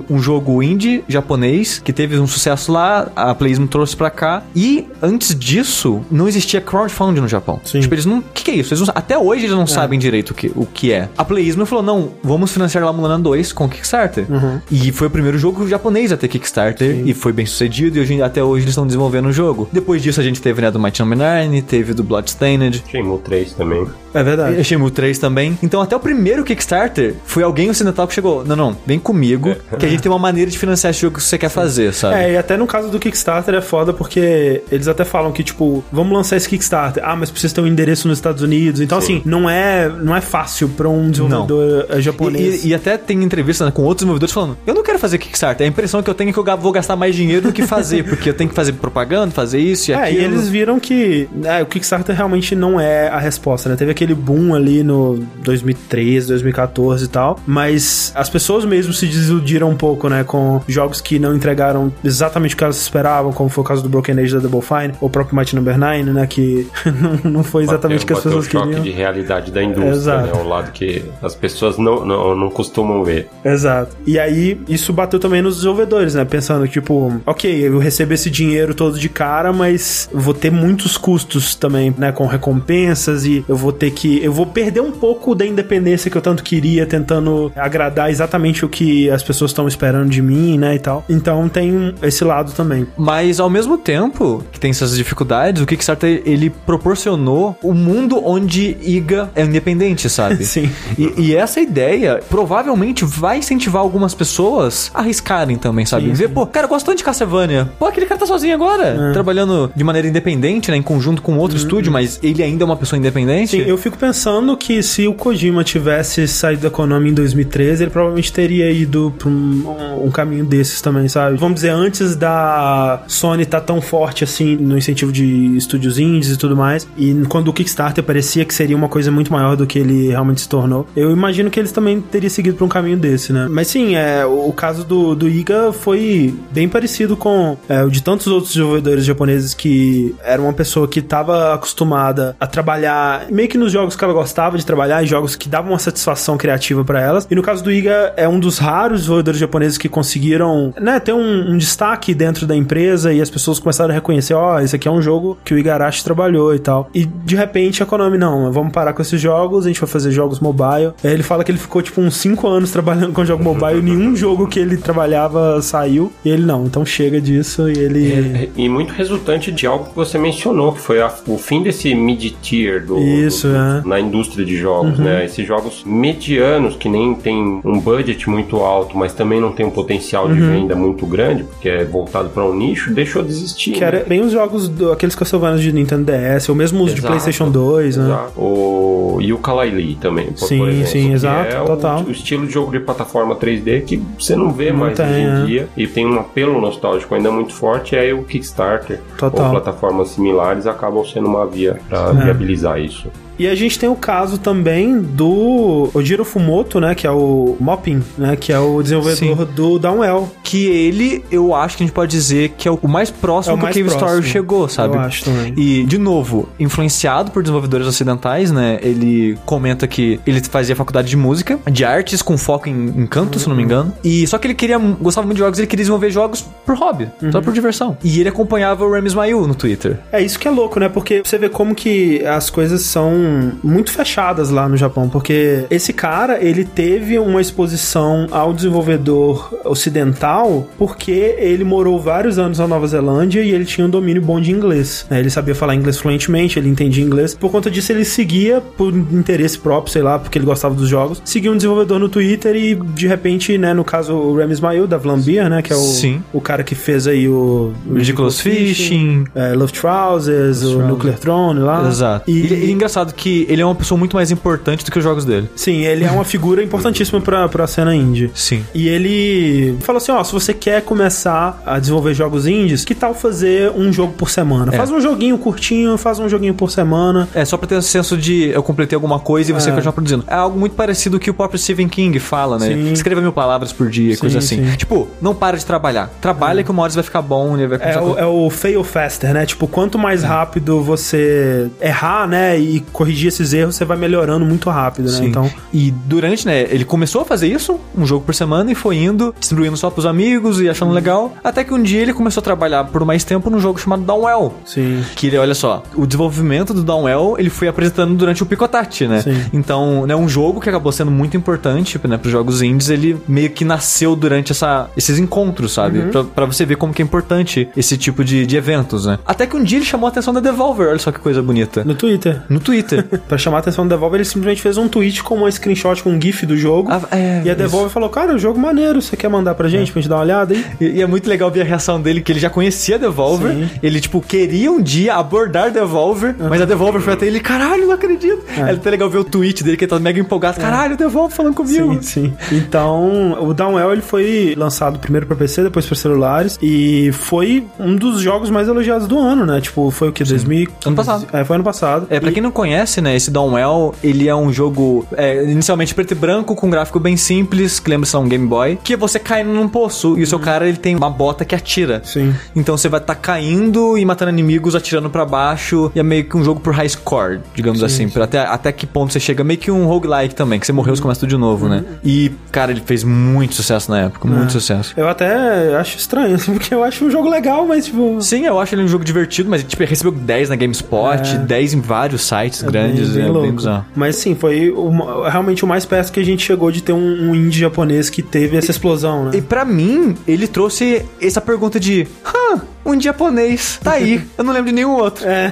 [SPEAKER 2] um, um jogo indie japonês que teve um sucesso lá, a Playismo trouxe pra cá. E antes disso, não existia crowdfunding no Japão.
[SPEAKER 1] Sim.
[SPEAKER 2] Tipo, eles não. O que, que é isso? Eles não- até hoje eles não sabem direito o que, o que é. A Playismo falou: não, vamos financiar La Mulana 2 com Kickstarter.
[SPEAKER 1] Uhum.
[SPEAKER 2] E foi o primeiro jogo japonês a ter Kickstarter e foi bem sucedido e hoje, até hoje eles estão desenvolvendo o jogo. Depois disso a gente teve, né, do Might Number 9, teve do Bloodstained.
[SPEAKER 3] Shenmue 3 também.
[SPEAKER 1] É verdade.
[SPEAKER 2] E Shenmue 3 também. Então até o primeiro Kickstarter foi alguém ocidental que chegou, não, não, vem comigo, que a gente tem uma maneira de financiar esse jogo que você quer fazer, sabe?
[SPEAKER 1] É, e até no caso do Kickstarter é foda porque eles até falam que, tipo, vamos lançar esse Kickstarter. Ah, mas precisa ter um endereço nos Estados Unidos. Então,
[SPEAKER 3] Sim.
[SPEAKER 1] assim, não é, não é fácil pra um desenvolvedor eh, japonês.
[SPEAKER 2] E, e até tem entrevista né, com outros desenvolvedores falando: Eu não quero fazer Kickstarter. A impressão que eu tenho é que eu vou gastar mais dinheiro do que fazer, porque eu tenho que fazer propaganda, fazer isso e
[SPEAKER 1] É,
[SPEAKER 2] aquilo.
[SPEAKER 1] e eles viram que é, o Kickstarter realmente não é a resposta, né? Teve aquele boom ali no 2013, 2014 e tal, mas as pessoas mesmo se desiludiram um pouco, né? Com jogos que não entregaram exatamente o que elas esperavam, como foi o caso do Broken Age da Double Fine, ou o próprio Might Number 9, né? Que não, não foi exatamente o que as pessoas
[SPEAKER 3] o choque
[SPEAKER 1] queriam.
[SPEAKER 3] de realidade da indústria,
[SPEAKER 1] Exato.
[SPEAKER 3] né? O lado que as pessoas não, não, não costumam ver.
[SPEAKER 1] Exato. E aí, isso bateu também nos desenvolvedores, né? Pensando, tipo, ok, eu recebo esse dinheiro todo de cara, mas vou ter muitos custos também, né? Com recompensas e eu vou ter que. Eu vou perder um pouco da independência que eu tanto queria, tentando agradar exatamente o que as pessoas estão esperando de mim, né? E tal. Então tem esse lado também.
[SPEAKER 2] Mas ao mesmo tempo que tem essas dificuldades, o Kickstarter ele proporcionou o mundo onde IGA é independente, sabe?
[SPEAKER 1] Sim.
[SPEAKER 2] E, e essa ideia provavelmente vai incentivar algumas pessoas a arriscarem também, sabe?
[SPEAKER 1] Sim,
[SPEAKER 2] Ver, pô, cara, eu gosto tanto de Castlevania. Pô, aquele cara tá sozinho agora, trabalhando de maneira independente, né? Em conjunto com outro estúdio, mas ele ainda é uma pessoa independente.
[SPEAKER 1] Sim, eu fico pensando que se o Kojima tivesse saído da Konami em 2013, ele provavelmente teria ido pra um, um caminho desses também, sabe? Vamos dizer, antes da Sony tá tão forte assim no incentivo de estúdios indies e tudo mais, e quando o Kickstarter parecia que seria uma coisa muito maior do que ele realmente se tornou, eu imagino que eles também teriam seguido pra um caminho desse, né? Mas sim, é, o, caso do, do Iga foi bem parecido com é, o de tantos outros desenvolvedores japoneses que era uma pessoa que estava acostumada a trabalhar meio que jogos que ela gostava de trabalhar, em jogos que davam uma satisfação criativa pra elas. E no caso do Iga, é um dos raros desenvolvedores japoneses que conseguiram, né, ter um, um destaque dentro da empresa e as pessoas começaram a reconhecer, ó, esse aqui é um jogo que o Igarashi trabalhou e tal. E de repente a Konami, não, vamos parar com esses jogos, a gente vai fazer jogos mobile. Aí ele fala que ele ficou tipo uns 5 anos trabalhando com jogo mobile e nenhum jogo que ele trabalhava saiu. E ele não, então chega disso e ele.
[SPEAKER 3] E muito resultante de algo que você mencionou, que foi a- o fim desse mid-tier do,
[SPEAKER 1] Isso,
[SPEAKER 3] do-
[SPEAKER 1] é.
[SPEAKER 3] na indústria de jogos, né? Esses jogos medianos que nem tem um budget muito alto, mas também não tem um potencial de venda muito grande, porque é voltado para um nicho, deixou de existir.
[SPEAKER 1] Que
[SPEAKER 3] né?
[SPEAKER 1] era bem os jogos, do, aqueles Castlevania de Nintendo DS, ou mesmo os de
[SPEAKER 3] Exato,
[SPEAKER 1] PlayStation 2, né?
[SPEAKER 3] Exato. O Yooka-Laylee também, por,
[SPEAKER 1] Sim,
[SPEAKER 3] por exemplo.
[SPEAKER 1] sim, exato,
[SPEAKER 3] é o-
[SPEAKER 1] total.
[SPEAKER 3] O, estilo de jogo de plataforma 3D que você não vê
[SPEAKER 1] Não
[SPEAKER 3] mais
[SPEAKER 1] tem,
[SPEAKER 3] hoje em
[SPEAKER 1] é.
[SPEAKER 3] dia e tem um apelo nostálgico ainda muito forte, e aí o Kickstarter
[SPEAKER 1] Total.
[SPEAKER 3] ou plataformas similares acabam sendo uma via para
[SPEAKER 1] É.
[SPEAKER 3] viabilizar isso.
[SPEAKER 1] E a gente tem o caso também do Ojiro Fumoto, né? Que é o Mopping, né? Que é o desenvolvedor do Downwell.
[SPEAKER 2] Que ele, eu acho que a gente pode dizer que é o mais próximo
[SPEAKER 1] É o
[SPEAKER 2] que
[SPEAKER 1] mais
[SPEAKER 2] o Cave Story chegou, sabe?
[SPEAKER 1] Eu acho também.
[SPEAKER 2] E, de novo, influenciado por desenvolvedores ocidentais, né? Ele comenta que ele fazia faculdade de música, de artes, com foco em, em canto, se eu não me engano. E só que ele queria, gostava muito de jogos, ele queria desenvolver jogos por hobby,
[SPEAKER 1] Uhum.
[SPEAKER 2] só por diversão. E ele acompanhava o Remy Ismail no Twitter.
[SPEAKER 1] É isso que é louco, né? Porque você vê como que as coisas são muito fechadas lá no Japão. Porque esse cara, ele teve uma exposição ao desenvolvedor ocidental porque ele morou vários anos na Nova Zelândia e ele tinha um domínio bom de inglês. né? Ele sabia falar inglês fluentemente, ele entendia inglês. Por conta disso, ele seguia por interesse próprio, sei lá, porque ele gostava dos jogos. Seguia um desenvolvedor no Twitter e, de repente, né, no caso, o Remy Ismail, da Vlambeer, né, que é o,
[SPEAKER 2] Sim.
[SPEAKER 1] o cara que fez aí o... o
[SPEAKER 2] Ridiculous Fishing.
[SPEAKER 1] é, Love Trousers, o
[SPEAKER 2] Trousers.
[SPEAKER 1] Nuclear Throne lá.
[SPEAKER 2] Exato.
[SPEAKER 1] E,
[SPEAKER 2] E, e engraçado que ele é uma pessoa muito mais importante do que os jogos dele.
[SPEAKER 1] sim, ele é uma figura importantíssima pra, pra cena indie.
[SPEAKER 2] Sim.
[SPEAKER 1] E ele falou assim: ó, se você quer começar a desenvolver jogos indies, que tal fazer um jogo por semana?
[SPEAKER 2] É.
[SPEAKER 1] Faz um joguinho curtinho, faz um joguinho por semana.
[SPEAKER 2] É, só pra ter um senso de eu completei alguma coisa e você
[SPEAKER 1] É.
[SPEAKER 2] continua produzindo. É algo muito parecido com o que o próprio Stephen King fala, né?
[SPEAKER 1] Sim.
[SPEAKER 2] Escreva mil palavras por dia,
[SPEAKER 1] Sim,
[SPEAKER 2] coisa assim.
[SPEAKER 1] sim.
[SPEAKER 2] Tipo, não para de trabalhar. Trabalha que uma hora você vai ficar bom e vai começar
[SPEAKER 1] É o, é o fail faster, né? Tipo, quanto mais rápido você errar, né, e corrigir corrigir esses erros, você vai melhorando muito rápido, né?
[SPEAKER 2] Sim.
[SPEAKER 1] Então,
[SPEAKER 2] E durante, né, ele começou a fazer isso, um jogo por semana, e foi indo, distribuindo só pros amigos e achando legal. Até que um dia ele começou a trabalhar por mais tempo num jogo chamado Downwell.
[SPEAKER 1] sim.
[SPEAKER 2] Que ele, olha só, o desenvolvimento do Downwell, ele foi apresentando durante o Picotati, né?
[SPEAKER 1] Sim.
[SPEAKER 2] Então, né, um jogo que acabou sendo muito importante, né, pros jogos indies, ele meio que nasceu durante essa, esses encontros, sabe? Pra, pra você ver como que é importante esse tipo de, de eventos, né? Até que um dia ele chamou a atenção da Devolver, olha só que coisa bonita.
[SPEAKER 1] No Twitter.
[SPEAKER 2] No Twitter.
[SPEAKER 1] Pra chamar a atenção do Devolver, ele simplesmente fez um tweet com uma screenshot com um GIF do jogo.
[SPEAKER 2] Ah, é,
[SPEAKER 1] e a
[SPEAKER 2] isso.
[SPEAKER 1] Devolver falou: Cara, o jogo maneiro, você quer mandar pra gente, pra gente dar uma olhada aí?
[SPEAKER 2] E, e é muito legal ver a reação dele, que ele já conhecia a Devolver.
[SPEAKER 1] Sim.
[SPEAKER 2] Ele, tipo, queria um dia abordar Devolver, mas a Devolver foi até ele, caralho, não acredito. É até legal ver o tweet dele, que ele tá mega empolgado. Caralho, Devolver falando comigo.
[SPEAKER 1] Sim, sim. Então, o Downwell ele foi lançado primeiro pra PC, depois pra celulares e foi um dos jogos mais elogiados do ano, né? Tipo, foi o que? 2000...
[SPEAKER 2] Ano passado.
[SPEAKER 1] É, foi ano passado.
[SPEAKER 2] É, pra quem não conhece, né, esse Downwell, ele é um jogo é, inicialmente preto e branco, com um gráfico bem simples, que lembra só um Game Boy, que você cai num poço e o seu cara, ele tem uma bota que atira.
[SPEAKER 1] Sim.
[SPEAKER 2] Então você vai estar caindo e matando inimigos, atirando pra baixo, e é meio que um jogo por high score, digamos assim. Pra até, até que ponto você chega, meio que um roguelike também, que você morreu, você começa tudo de novo, né? E, cara, ele fez muito sucesso na época, muito sucesso.
[SPEAKER 1] Eu até acho estranho, assim, porque eu acho um jogo legal, mas, tipo...
[SPEAKER 2] Sim, eu acho ele um jogo divertido, mas tipo, ele recebeu 10 na GameSpot, 10 em vários sites grandes,
[SPEAKER 1] bem, bem
[SPEAKER 2] é
[SPEAKER 1] louco.
[SPEAKER 2] bem bizarro.
[SPEAKER 1] Mas sim, foi o- realmente o mais perto que a gente chegou de ter um, um indie japonês que teve essa explosão, né?
[SPEAKER 2] E pra mim, ele trouxe essa pergunta de, hã, um japonês, tá aí, eu não lembro de nenhum outro.
[SPEAKER 1] É.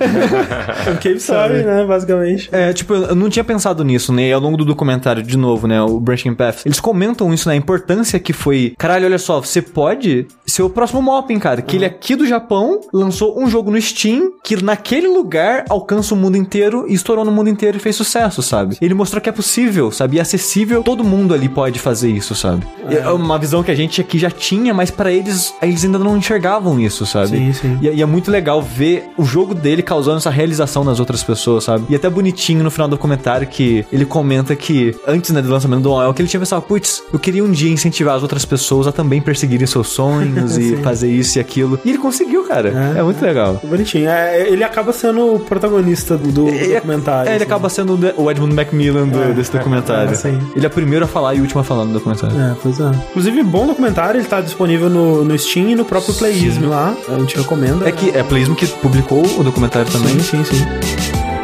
[SPEAKER 1] o Cave Story, né, basicamente.
[SPEAKER 2] É, tipo, eu não tinha pensado nisso, né? E ao longo do documentário, de novo, né? O Branching Path. Eles comentam isso, né? A importância que foi. Caralho, olha só, você pode ser o próximo Mopping, cara. Que ele é aqui do Japão lançou um jogo no Steam que naquele lugar alcança o mundo inteiro e estourou no mundo inteiro e fez sucesso, sabe? Ele mostrou que é possível, sabe? E é acessível, todo mundo ali pode fazer isso, sabe? É uma visão que a gente aqui já tinha, mas pra eles, eles ainda não enxergavam isso, sabe?
[SPEAKER 1] Sim, sim.
[SPEAKER 2] E, e é muito legal ver o jogo dele causando essa realização nas outras pessoas, sabe? E até bonitinho no final do comentário que ele comenta que antes né, do lançamento do OL, que ele tinha pensado, putz, eu queria um dia incentivar as outras pessoas a também perseguirem seus sonhos e fazer isso e aquilo. E ele conseguiu, cara. É,
[SPEAKER 1] É.
[SPEAKER 2] muito legal.
[SPEAKER 1] Bonitinho. É, ele acaba sendo o protagonista do, do
[SPEAKER 2] Ele-
[SPEAKER 1] documentário.
[SPEAKER 2] É, ele
[SPEAKER 1] assim.
[SPEAKER 2] acaba sendo o Edmund Macmillan do-
[SPEAKER 1] É,
[SPEAKER 2] desse documentário.
[SPEAKER 1] é, sim.
[SPEAKER 2] Ele é o primeiro a falar e o último a falar no documentário.
[SPEAKER 1] É, pois é. Inclusive, bom documentário, ele tá disponível no, no Steam e no próprio Playism lá. A gente recomenda.
[SPEAKER 2] É que é a Playism que publicou o documentário também.
[SPEAKER 1] Sim, sim, sim.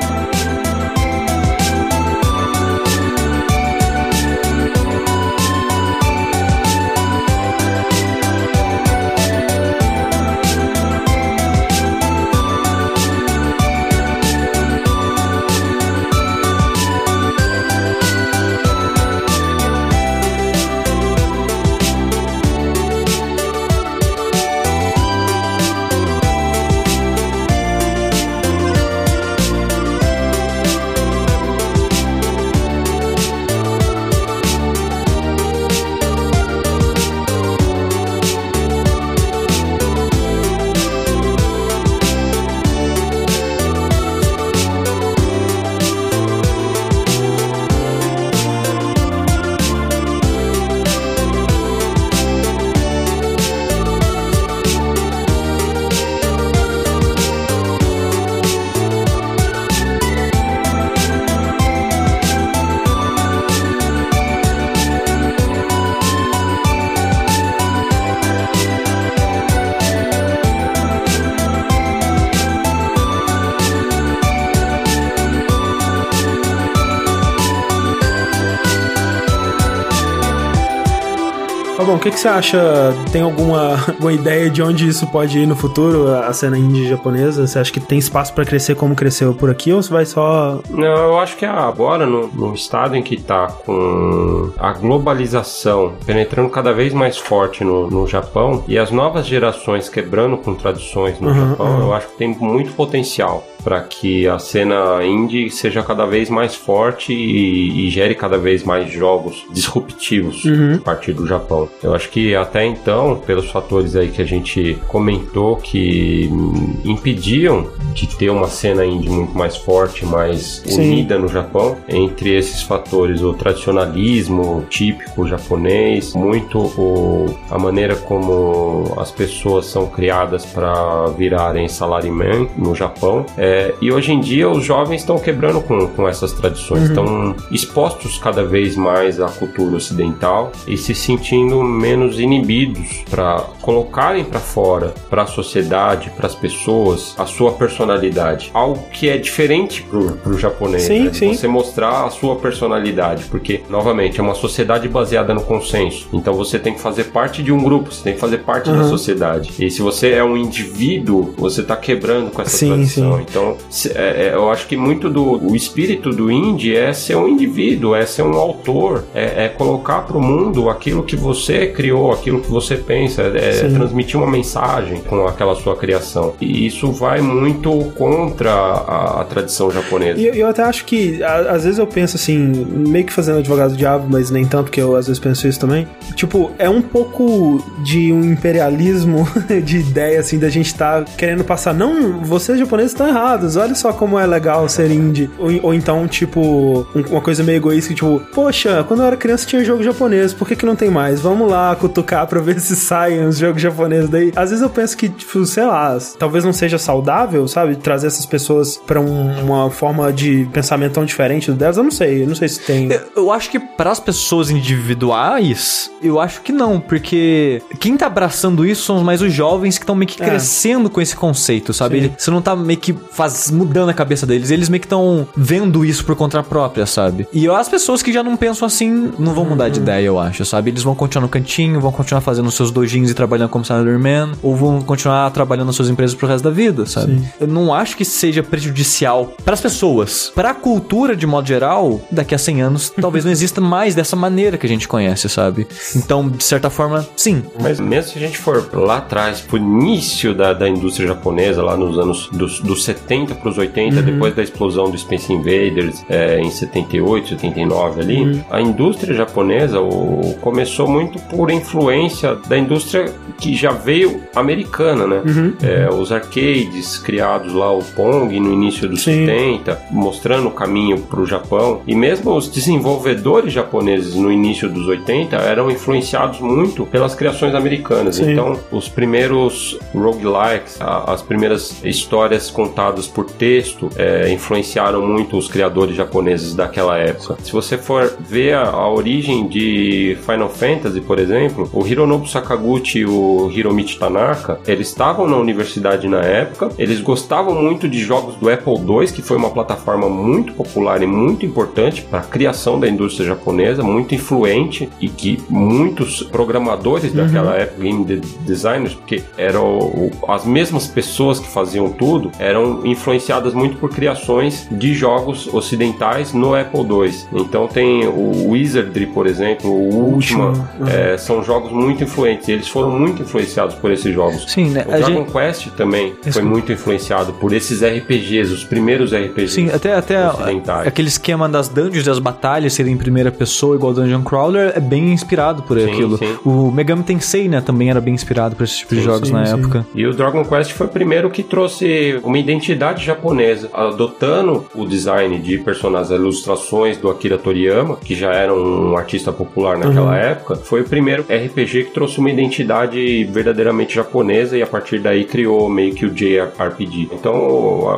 [SPEAKER 1] Você acha? Tem alguma, alguma ideia de onde isso pode ir no futuro, a cena indie japonesa? Você acha que tem espaço pra crescer como cresceu por aqui ou você vai só.
[SPEAKER 3] Não, eu acho que agora, no, no estado em que tá com a globalização penetrando cada vez mais forte no, no Japão e as novas gerações quebrando com tradições no
[SPEAKER 1] Uhum,
[SPEAKER 3] Japão, eu acho que tem muito potencial para que a cena indie seja cada vez mais forte e, e gere cada vez mais jogos disruptivos
[SPEAKER 1] Uhum.
[SPEAKER 3] a partir do Japão. Eu acho que até então, pelos fatores aí que a gente comentou que impediam de ter uma cena indie muito mais forte, mais
[SPEAKER 1] Sim.
[SPEAKER 3] unida no Japão, entre esses fatores o tradicionalismo típico japonês, muito o, a maneira como as pessoas são criadas para virarem salaryman no Japão, é, É, e hoje em dia os jovens estão quebrando com, com essas tradições, estão uhum. expostos cada vez mais à cultura ocidental e se sentindo menos inibidos para colocarem para fora, para a sociedade, para as pessoas, a sua personalidade. Algo que é diferente pro, pro japonês. Sim, né? sim. Você mostrar a sua personalidade, porque, novamente, é uma sociedade baseada no consenso. Então você tem que fazer parte de um grupo, você tem que fazer parte uhum. da sociedade. E se você é um indivíduo, você está quebrando com essa sim, tradição. Sim. Então, é, é, eu acho que muito do o espírito do indie é ser um indivíduo, é ser um autor, é, é colocar para o mundo aquilo que você criou, aquilo que você pensa, é, transmitir uma mensagem com aquela sua criação. E isso vai muito contra a, a tradição japonesa.
[SPEAKER 1] E eu até acho que, a, às vezes eu penso assim, meio que fazendo advogado do diabo, mas nem tanto, que eu às vezes penso isso também. Tipo, é um pouco de um imperialismo de ideia, assim, da gente estar tá querendo passar, não, vocês japoneses estão errados, olha só como é legal ser indie. Ou, ou então, tipo, uma coisa meio egoísta, tipo, poxa, quando eu era criança tinha jogo japonês, por que que não tem mais? Vamos lá cutucar pra ver se saem os jogos japoneses daí. Às vezes eu penso que, tipo, sei lá, talvez não seja saudável, sabe? Trazer essas pessoas pra um, uma forma de pensamento tão diferente do delas, eu não sei, eu não sei se tem.
[SPEAKER 2] Eu, eu acho que para as pessoas individuais, eu acho que não, porque quem tá abraçando isso são mais os jovens que estão meio que é. crescendo com esse conceito, sabe? Ele, você não tá meio que faz, mudando a cabeça deles, eles meio que estão vendo isso por conta própria, sabe? E as pessoas que já não pensam assim não vão mudar uhum. de ideia, eu acho, sabe? Eles vão continuar no cantinho, vão continuar fazendo seus dojins e trabalhando como Salaryman, ou vão continuar trabalhando nas suas empresas pro resto da vida, sabe? Sim. Eu não acho que seja prejudicial para as pessoas. Para a cultura, de modo geral, daqui a 100 anos, talvez não exista mais dessa maneira que a gente conhece, sabe? Então, de certa forma, sim.
[SPEAKER 3] Mas mesmo se a gente for lá atrás, pro início da, da indústria japonesa, lá nos anos dos, dos 70 pros 80, uhum. depois da explosão do Space Invaders é, em 78, 79 ali, uhum. a indústria japonesa o, começou muito por influência da indústria que já veio americana, né? Uhum. É, os arcades criados lá, o Pong no início dos Sim. 70, mostrando o caminho para o Japão. E mesmo os desenvolvedores japoneses no início dos 80 eram influenciados muito pelas criações americanas. Sim. Então, os primeiros roguelikes, as primeiras histórias contadas por texto, é, influenciaram muito os criadores japoneses daquela época. Se você for ver a, a origem de Final Fantasy, por exemplo, o Hironobu Sakaguchi e o Hiromichi Tanaka, eles estavam na universidade na época, eles gostavam muito de jogos do Apple II, que foi uma plataforma muito popular e muito importante para a criação da indústria japonesa, muito influente e que muitos programadores uhum. daquela época, game designers, porque eram as mesmas pessoas que faziam tudo, eram influenciadas muito por criações de jogos ocidentais no Apple II. Então tem o Wizardry, por exemplo, o Ultima, é, são jogos muito influentes. Eles foram muito influenciados por esses jogos.
[SPEAKER 2] Sim, né?
[SPEAKER 3] O Dragon gente... Quest também Isso. foi muito influenciado por esses RPGs, os primeiros RPGs.
[SPEAKER 2] Sim, até, até aquele esquema das dungeons, das batalhas serem em primeira pessoa, igual Dungeon Crawler, é bem inspirado por sim, aquilo. Sim. O Megami Tensei, né, também era bem inspirado por esse tipo sim, de jogos na época.
[SPEAKER 3] E o Dragon Quest foi o primeiro que trouxe uma identidade japonesa, adotando o design de personagens, ilustrações do Akira Toriyama, que já era um artista popular naquela uhum. época, foi o primeiro RPG que trouxe uma identidade verdadeiramente japonesa e a partir daí criou meio que o JRPG. Então,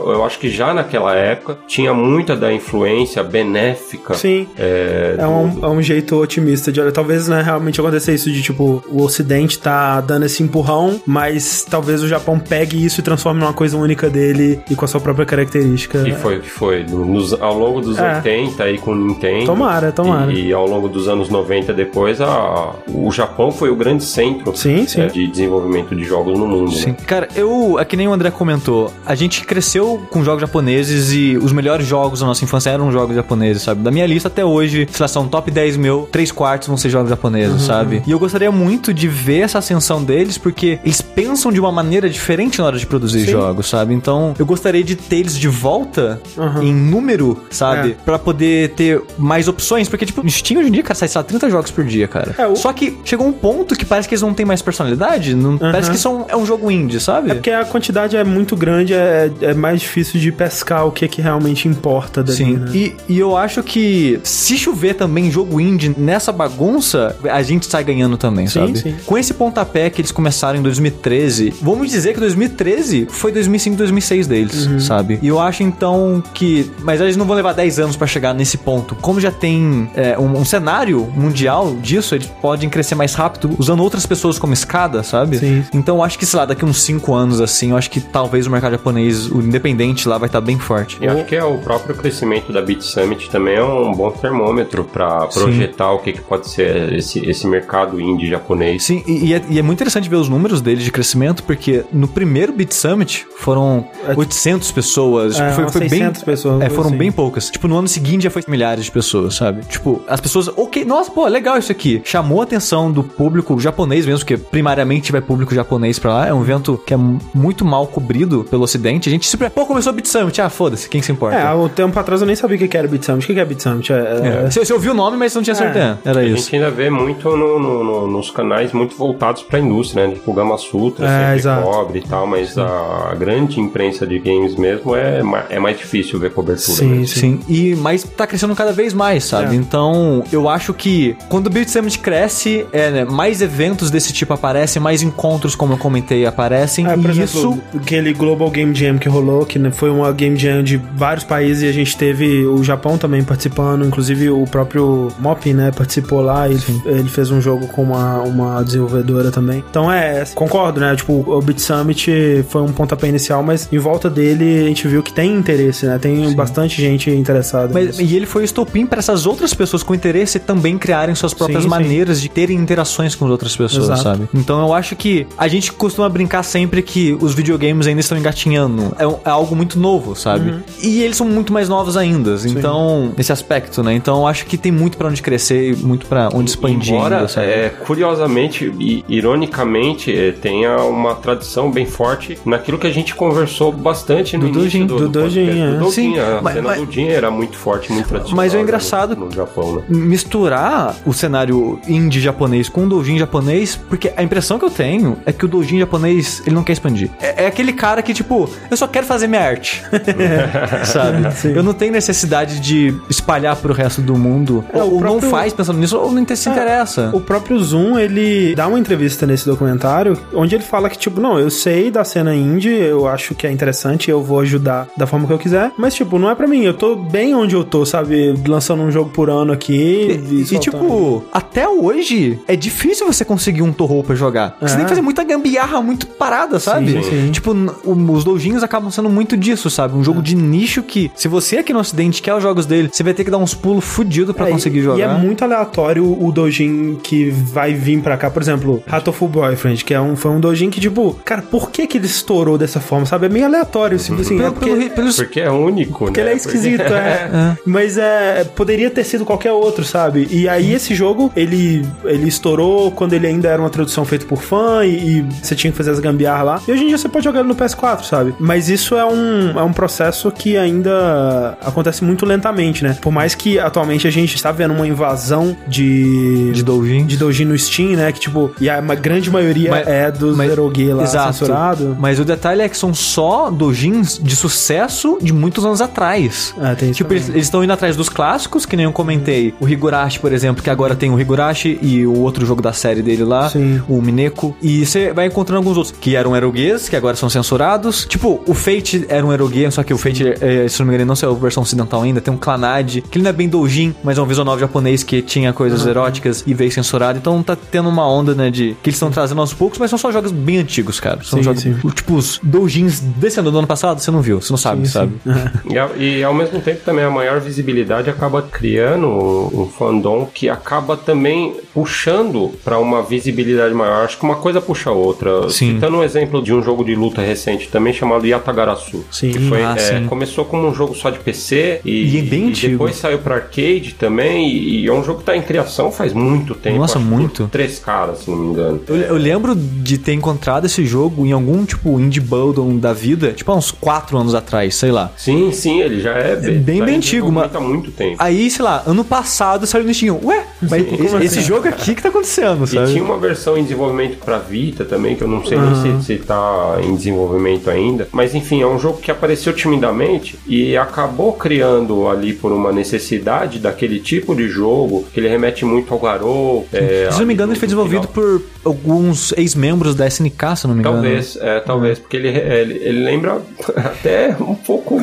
[SPEAKER 3] eu acho que já naquela época tinha muita da influência benéfica.
[SPEAKER 1] Sim. É, é, um, é um jeito otimista de, olha, talvez né, realmente aconteça isso de tipo, o Ocidente tá dando esse empurrão, mas talvez o Japão pegue isso e transforme numa coisa única dele e com a sua própria característica.
[SPEAKER 3] E foi o que foi. Nos, ao longo dos é. 80 aí com o Nintendo.
[SPEAKER 1] Tomara, tomara.
[SPEAKER 3] E, e, ao longo dos anos 90 depois, a, o Japão foi o grande centro
[SPEAKER 1] sim, sim. É,
[SPEAKER 3] de desenvolvimento de jogos no mundo.
[SPEAKER 2] Sim.
[SPEAKER 3] Né?
[SPEAKER 2] Cara, eu, é que nem o André comentou, a gente cresceu com jogos japoneses e os melhores jogos da nossa infância eram jogos japoneses, sabe? Da minha lista até hoje, sei lá, são top 10 mil, 3 quartos vão ser jogos japoneses, uhum. sabe? E eu gostaria muito de ver essa ascensão deles, porque eles pensam de uma maneira diferente na hora de produzir Sim. jogos, sabe? Então, eu gostaria de ter eles de volta uhum. em número, sabe? É. Pra poder ter mais opções, porque, tipo, no Steam hoje em dia, cara, sai, sei lá, 30 jogos por dia, cara. É, o... Só que chegou um ponto que parece que eles não têm mais personalidade, não, uhum. parece que são, é um jogo indie, sabe?
[SPEAKER 1] É porque a quantidade é muito grande, é, é mais difícil de pescar o que é que realmente importa dali, Sim. Né?
[SPEAKER 2] E, e eu acho que se chover também jogo indie nessa bagunça, a gente sai ganhando também, sim, sabe? Sim. Com esse pontapé que eles começaram em 2013, vamos dizer que 2013 foi 2005, 2006 deles, deles, sabe? E eu acho então que. Mas eles não vão levar 10 anos pra chegar nesse ponto. Como já tem é, um, um cenário mundial disso, eles podem crescer mais rápido usando outras pessoas como escada, sabe?
[SPEAKER 1] Sim.
[SPEAKER 2] Então eu acho que, sei lá, daqui uns 5 anos assim, eu acho que talvez o mercado japonês, o independente lá, vai estar bem forte.
[SPEAKER 3] E acho que é o próprio crescimento da Beat Summit também é um bom termômetro para projetar o que, que pode ser esse, esse mercado indie japonês.
[SPEAKER 2] Sim, e, e é, e é muito interessante ver os números deles de crescimento, porque no primeiro Beat Summit foram 800 pessoas.
[SPEAKER 1] É,
[SPEAKER 2] tipo, foi,
[SPEAKER 1] umas
[SPEAKER 2] foi bem.
[SPEAKER 1] 600 pessoas,
[SPEAKER 2] É, foram
[SPEAKER 1] assim.
[SPEAKER 2] bem poucas. Tipo, no ano seguinte já foi milhares de pessoas, sabe? Tipo, as pessoas, ok, nossa, pô, legal isso aqui. Chamou a atenção do público japonês mesmo, porque primariamente vai público japonês pra lá. É um evento que é mu- muito mal cobrido pelo ocidente. A gente sempre, pô, começou o Beat Summit. Ah, foda-se, quem se importa?
[SPEAKER 1] É, há um tempo atrás eu nem sabia o que que era Beat Summit. O que que é Beat Summit? É,
[SPEAKER 2] É.
[SPEAKER 1] é-
[SPEAKER 2] Você, você ouviu o nome, mas você não tinha certeza. Era
[SPEAKER 3] A
[SPEAKER 2] isso.
[SPEAKER 3] gente ainda vê muito no- no- no- nos canais muito voltados para a indústria, né? Tipo Gama Sutra,
[SPEAKER 1] É,
[SPEAKER 3] sempre
[SPEAKER 1] exato.
[SPEAKER 3] cobre e tal, mas a grande imprensa de games mesmo é, é mais difícil ver cobertura.
[SPEAKER 1] Sim,
[SPEAKER 3] mesmo.
[SPEAKER 2] Sim, e mas tá crescendo cada vez mais, sabe?
[SPEAKER 1] É.
[SPEAKER 2] Então, eu acho que quando o Build Summit cresce, é, né, mais eventos desse tipo aparecem, mais encontros, como eu comentei, aparecem.
[SPEAKER 1] É, por
[SPEAKER 2] e
[SPEAKER 1] exemplo,
[SPEAKER 2] isso.
[SPEAKER 1] aquele Global Game Jam que rolou, que né, foi uma Game Jam de vários países e a gente teve o Japão também participando, inclusive o próprio Mop, né, participou lá e ele fez um jogo com uma, uma desenvolvedora também. Então é, concordo, né, tipo, o Beat Summit foi um pontapé inicial, mas em volta dele a gente viu que tem interesse, né, tem bastante gente interessada.
[SPEAKER 2] Mas, e ele foi o estopim para essas outras pessoas com interesse também criarem suas próprias
[SPEAKER 1] Sim, sim.
[SPEAKER 2] maneiras de terem interações com as outras pessoas,
[SPEAKER 1] Exato.
[SPEAKER 2] sabe? Então eu acho que a gente costuma brincar sempre que os videogames ainda estão engatinhando. É, um- é algo muito novo, sabe?
[SPEAKER 1] Uhum.
[SPEAKER 2] E eles são muito mais novos ainda. Então, nesse aspecto, né? Então eu acho que tem muito pra onde crescer e muito pra onde expandir
[SPEAKER 3] Embora,
[SPEAKER 2] ainda, sabe?
[SPEAKER 3] é, curiosamente e ironicamente, é, tenha uma tradição bem forte naquilo que a gente conversou bastante no
[SPEAKER 2] Do
[SPEAKER 3] início
[SPEAKER 2] Doujin.
[SPEAKER 3] do,
[SPEAKER 1] Do
[SPEAKER 3] do podcast,
[SPEAKER 1] Doujin, é.
[SPEAKER 3] do.
[SPEAKER 2] Sim,
[SPEAKER 3] a
[SPEAKER 2] mas-
[SPEAKER 3] cena
[SPEAKER 2] mas-
[SPEAKER 3] do Doujin era muito forte, muito tradicional.
[SPEAKER 2] Mas é
[SPEAKER 3] né,
[SPEAKER 2] engraçado-
[SPEAKER 3] No, no Japão, né?
[SPEAKER 2] misturar o cenário indie japonês com o doujin japonês, porque a impressão que eu tenho é que o doujin japonês, ele não quer expandir. É, é aquele cara que, tipo, eu só quero fazer minha arte. Sabe? Eu não tenho necessidade de espalhar pro resto do mundo.
[SPEAKER 1] É, o
[SPEAKER 2] ou não
[SPEAKER 1] próprio-
[SPEAKER 2] faz pensando nisso, ou não se
[SPEAKER 1] É,
[SPEAKER 2] interessa.
[SPEAKER 1] O próprio Zoom, ele dá uma entrevista nesse documentário, onde ele fala que, tipo, não, eu sei da cena indie, eu acho que é interessante, eu vou ajudar da forma que eu quiser, mas, tipo, não é pra mim, eu tô bem onde eu tô, sabe? Lançando um jogo por ano aqui e,
[SPEAKER 2] E, e, tipo, até hoje é difícil você conseguir um torro pra jogar. Porque Você
[SPEAKER 1] É.
[SPEAKER 2] tem que fazer muita gambiarra, muito parada, sabe?
[SPEAKER 1] Sim, sim.
[SPEAKER 2] Tipo, o- os doujins acabam sendo muito disso, sabe? Um jogo de nicho que, se você aqui no ocidente quer os jogos dele, você vai ter que dar uns pulos fudidos pra
[SPEAKER 1] É,
[SPEAKER 2] conseguir jogar.
[SPEAKER 1] E é muito aleatório o doujin que vai vir pra cá. Por exemplo, Hatoful Boyfriend, que é um, foi um doujin que, tipo, cara, por que que ele estourou dessa forma, sabe? É meio aleatório, tipo assim, é
[SPEAKER 2] Pelo-
[SPEAKER 1] porque...
[SPEAKER 2] pelo- pelos-
[SPEAKER 3] Porque é único,
[SPEAKER 1] Porque
[SPEAKER 3] né?
[SPEAKER 1] ele é esquisito, é. Mas é, poderia ter sido qualquer outro, sabe? E aí esse jogo, ele, ele estourou quando ele ainda era uma tradução feita por fã e, e você tinha que fazer as gambiarras lá. E hoje em dia você pode jogar ele no PS4, sabe? Mas isso é um, é um processo que ainda acontece muito lentamente, né? Por mais que atualmente a gente está vendo uma invasão de...
[SPEAKER 2] De doujin.
[SPEAKER 1] de doujin no Steam, né? Que tipo, e a grande maioria
[SPEAKER 2] Mas-
[SPEAKER 1] é dos
[SPEAKER 2] mas-
[SPEAKER 1] erogue lá
[SPEAKER 2] Exato.
[SPEAKER 1] censurado.
[SPEAKER 2] Mas o detalhe é que são só doujins de sucesso de muitos anos atrás.
[SPEAKER 1] É, tem
[SPEAKER 2] Tipo, eles estão indo atrás dos clássicos, que nem eu comentei. O Higurashi, por exemplo, que agora tem o Higurashi e o outro jogo da série dele lá,
[SPEAKER 1] Sim.
[SPEAKER 2] o Mineko. E você vai encontrando alguns outros que eram eroguês, que agora são censurados. Tipo, o Fate era um eroguê, só que o Fate, é, se não me engano, não saiu a versão ocidental ainda. Tem um Clanad, que ele não é bem doujin, mas é um visual novel japonês que tinha coisas eróticas e veio censurado. Então tá tendo uma onda, né, de que eles estão trazendo aos poucos, mas são só jogos bem antigos, cara. São
[SPEAKER 1] Sim,
[SPEAKER 2] jogos,
[SPEAKER 1] sim.
[SPEAKER 2] tipo, os doujins desse ano, do ano passado, você não viu, você não sabe,
[SPEAKER 1] Sim,
[SPEAKER 2] sabe?
[SPEAKER 1] sim.
[SPEAKER 3] E, a- e, ao mesmo tempo também a maior visibilidade acaba criando um, um fandom que acaba também puxando para uma visibilidade maior. Acho que uma coisa puxa a outra.
[SPEAKER 2] Sim.
[SPEAKER 3] Citando um exemplo de um jogo de luta recente também chamado Yatagarasu.
[SPEAKER 1] Sim.
[SPEAKER 3] Que foi,
[SPEAKER 2] Ah,
[SPEAKER 3] é,
[SPEAKER 2] sim.
[SPEAKER 3] começou como um jogo só de PC e,
[SPEAKER 2] E é bem antigo.
[SPEAKER 3] depois saiu para arcade também. E, e é um jogo que tá em criação faz muito tempo.
[SPEAKER 2] Nossa, muito.
[SPEAKER 3] Três caras, se não me engano.
[SPEAKER 2] Eu, eu lembro de ter encontrado esse jogo em algum, tipo, indie bundle da vida, tipo, há uns 4 anos atrás, sei lá.
[SPEAKER 3] Sim, sim, ele já é,
[SPEAKER 2] bem,
[SPEAKER 3] tá
[SPEAKER 2] bem
[SPEAKER 3] em
[SPEAKER 2] antigo,
[SPEAKER 3] desenvolvimento há muito tempo.
[SPEAKER 2] Aí, sei lá, ano passado saiu no Steam. Ué, mas esse, esse jogo aqui que tá acontecendo,
[SPEAKER 3] E
[SPEAKER 2] sabe?
[SPEAKER 3] tinha uma versão em desenvolvimento pra Vita também, que eu não sei nem se, se tá em desenvolvimento ainda. Mas enfim, é um jogo que apareceu timidamente e acabou criando ali por uma necessidade daquele tipo de jogo, que ele remete muito ao Garou. É,
[SPEAKER 2] Se não me engano, ele foi desenvolvido por alguns ex-membros da SNK, se não me engano.
[SPEAKER 3] Talvez, é, talvez, porque ele, ele, ele lembra era até um pouco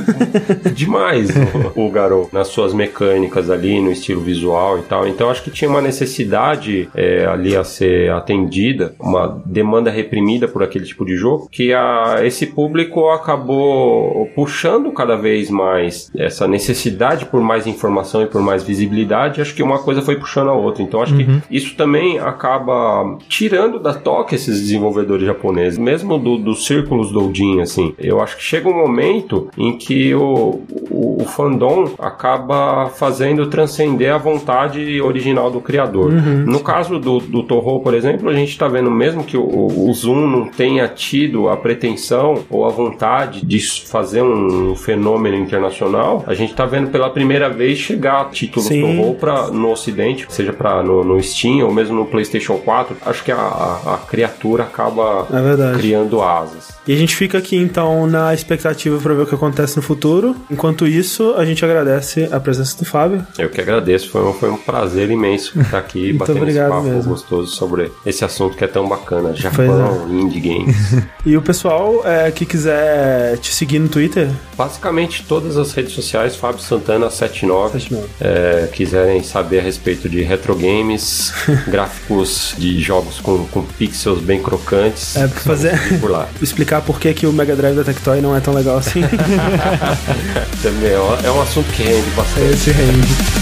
[SPEAKER 3] demais o, o Garou nas suas mecânicas ali, no estilo visual e tal. Então acho que tinha uma necessidade é, ali a ser atendida, uma demanda reprimida por aquele tipo de jogo, que a, esse público acabou puxando cada vez mais essa necessidade por mais informação e por mais visibilidade. Acho que uma coisa foi puxando a outra. Então acho uhum. que isso também acaba tirando da toca esses desenvolvedores japoneses, mesmo do, dos círculos doujin, assim. Eu acho que chega um momento em que o, o, o fandom acaba fazendo transcender a vontade original do criador. Uhum. No caso do, do Toho, por exemplo, a gente está vendo mesmo que o, o Zoom não tenha tido a pretensão ou a vontade de fazer um fenômeno internacional, a gente está vendo pela primeira vez chegar títulos Toho para no Ocidente, seja para no, no, Steam ou mesmo no PlayStation 4. Acho que a, a, a criatura acaba é criando asas.
[SPEAKER 1] E a gente fica aqui então na expectativa para ver o que acontece no futuro. Enquanto isso, a gente agradece a presença do Fábio.
[SPEAKER 3] Eu que agradeço, foi um, foi um prazer imenso estar aqui
[SPEAKER 1] Muito
[SPEAKER 3] batendo
[SPEAKER 1] obrigado
[SPEAKER 3] esse papo
[SPEAKER 1] mesmo.
[SPEAKER 3] gostoso sobre esse assunto que é tão bacana. Japão,
[SPEAKER 1] é.
[SPEAKER 3] indie games.
[SPEAKER 1] e o pessoal é, que quiser te seguir no Twitter?
[SPEAKER 3] Basicamente todas as redes sociais, Fábio Santana 79. 79. É, quiserem saber a respeito de retro games, gráficos de jogos com, com pixels bem crocantes.
[SPEAKER 1] É, fazer.
[SPEAKER 3] Por lá.
[SPEAKER 1] Explicar por que, que o Mega Drive da Tectoy não é tão legal assim.
[SPEAKER 3] Também é um assunto que rende bastante.
[SPEAKER 1] Esse rende.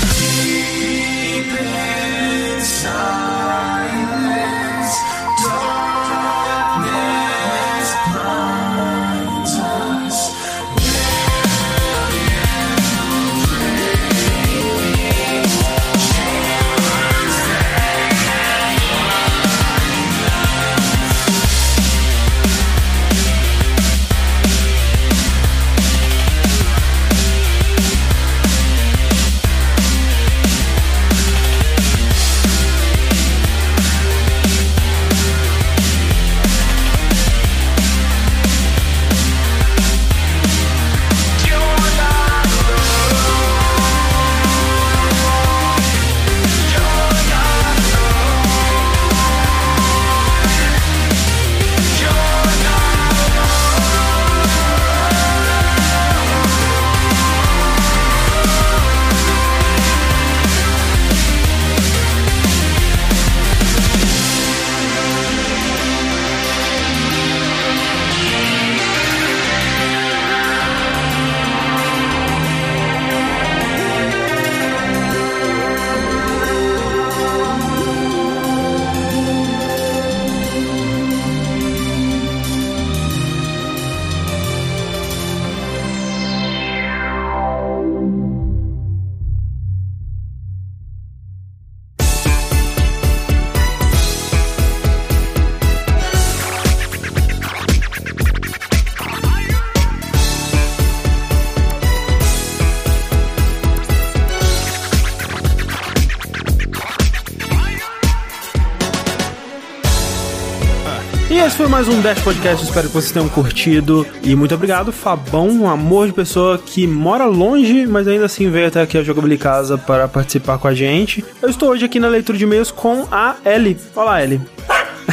[SPEAKER 1] Mais um Dash Podcast. Espero que vocês tenham curtido. E muito obrigado, Fabão, um amor de pessoa que mora longe, mas ainda assim veio até aqui a Jogabilidade Casa para participar com a gente. Eu estou hoje aqui na leitura de e-mails com a Ellie. Olá, Ellie.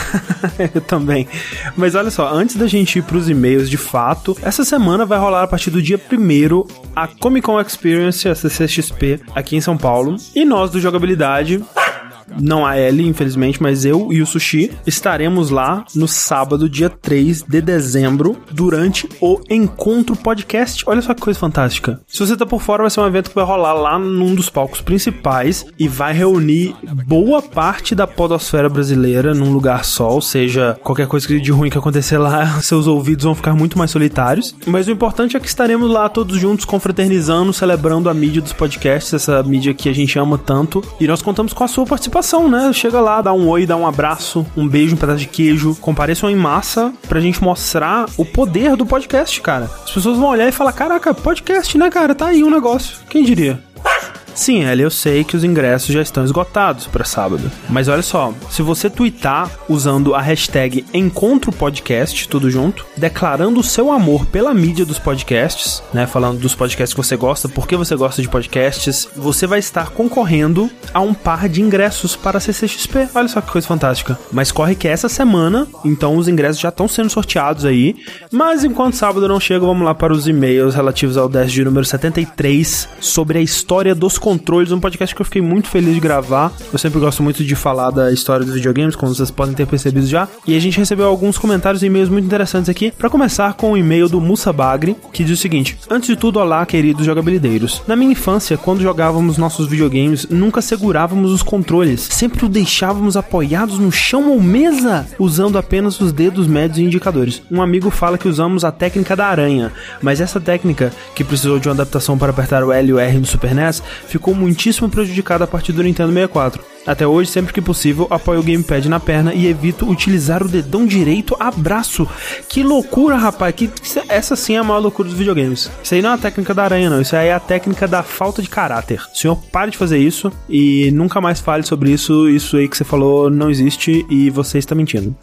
[SPEAKER 1] eu também. Mas olha só, antes da gente ir pros e-mails de fato, essa semana vai rolar a partir do dia 1 a Comic Con Experience, a CCXP, aqui em São Paulo. E nós do Jogabilidade não a Ellie, infelizmente, mas eu e o Sushi estaremos lá no sábado, dia 3 de dezembro, durante o Encontro Podcast. Olha só que coisa fantástica. Se você tá por fora, vai ser um evento que vai rolar lá num dos palcos principais e vai reunir boa parte da podosfera brasileira num lugar só, ou seja, qualquer coisa de ruim que acontecer lá, seus ouvidos vão ficar muito mais solitários. Mas o importante é que estaremos lá todos juntos confraternizando, celebrando a mídia dos podcasts, essa mídia que a gente ama tanto, e nós contamos com a sua participação participação, né? Chega lá, dá um oi, dá um abraço, um beijo, um pedaço de queijo. Compareçam em massa pra gente mostrar o poder do podcast, cara. As pessoas vão olhar e falar: caraca, podcast, né, cara? Tá aí um negócio. Quem diria? Sim, Eli, eu sei que os ingressos já estão esgotados para sábado. Mas olha só, se você twittar usando a hashtag Encontro Podcast, tudo junto, declarando o seu amor pela mídia dos podcasts, né? Falando dos podcasts que você gosta, por que você gosta de podcasts, você vai estar concorrendo a um par de ingressos para a CCXP. Olha só que coisa fantástica. Mas corre que é essa semana, então os ingressos já estão sendo sorteados aí. Mas enquanto sábado não chega, vamos lá para os e-mails relativos ao 10 de número 73 sobre a história dos controles, um podcast que eu fiquei muito feliz de gravar. Eu sempre gosto muito de falar da história dos videogames, como vocês podem ter percebido já. E a gente recebeu alguns comentários e e-mails muito interessantes aqui. Para começar com o e-mail do Musa Bagri, que diz o seguinte: Antes de tudo, olá, queridos jogabilideiros. Na minha infância, quando jogávamos nossos videogames, nunca segurávamos os controles, sempre o deixávamos apoiados no chão ou mesa, usando apenas os dedos médios e indicadores. Um amigo fala que usamos a técnica da aranha, mas essa técnica, que precisou de uma adaptação para apertar o L e o R no Super NES, ficou muitíssimo prejudicada a partir do Nintendo 64. Até hoje, sempre que possível, apoio o gamepad na perna e evito utilizar o dedão direito a braço. Que loucura, rapaz! Que, essa sim é a maior loucura dos videogames. Isso aí não é a técnica da aranha, não. Isso aí é a técnica da falta de caráter. O senhor pare de fazer isso e nunca mais fale sobre isso. Isso aí que você falou não existe e você está mentindo.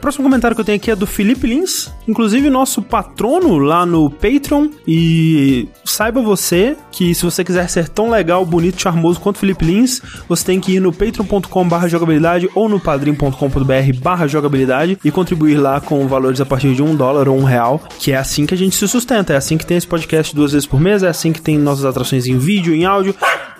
[SPEAKER 1] Próximo comentário que eu tenho aqui é do Felipe Lins, inclusive nosso patrono lá no Patreon. E saiba você que se você quiser ser tão legal, bonito, charmoso quanto Felipe Lins, você tem que ir no patreon.com/barra jogabilidade ou no padrim.com.br/barra jogabilidade e contribuir lá com valores a partir de um dólar ou um real, que é assim que a gente se sustenta. É assim que tem esse podcast duas vezes por mês, é assim que tem nossas atrações em vídeo, em áudio.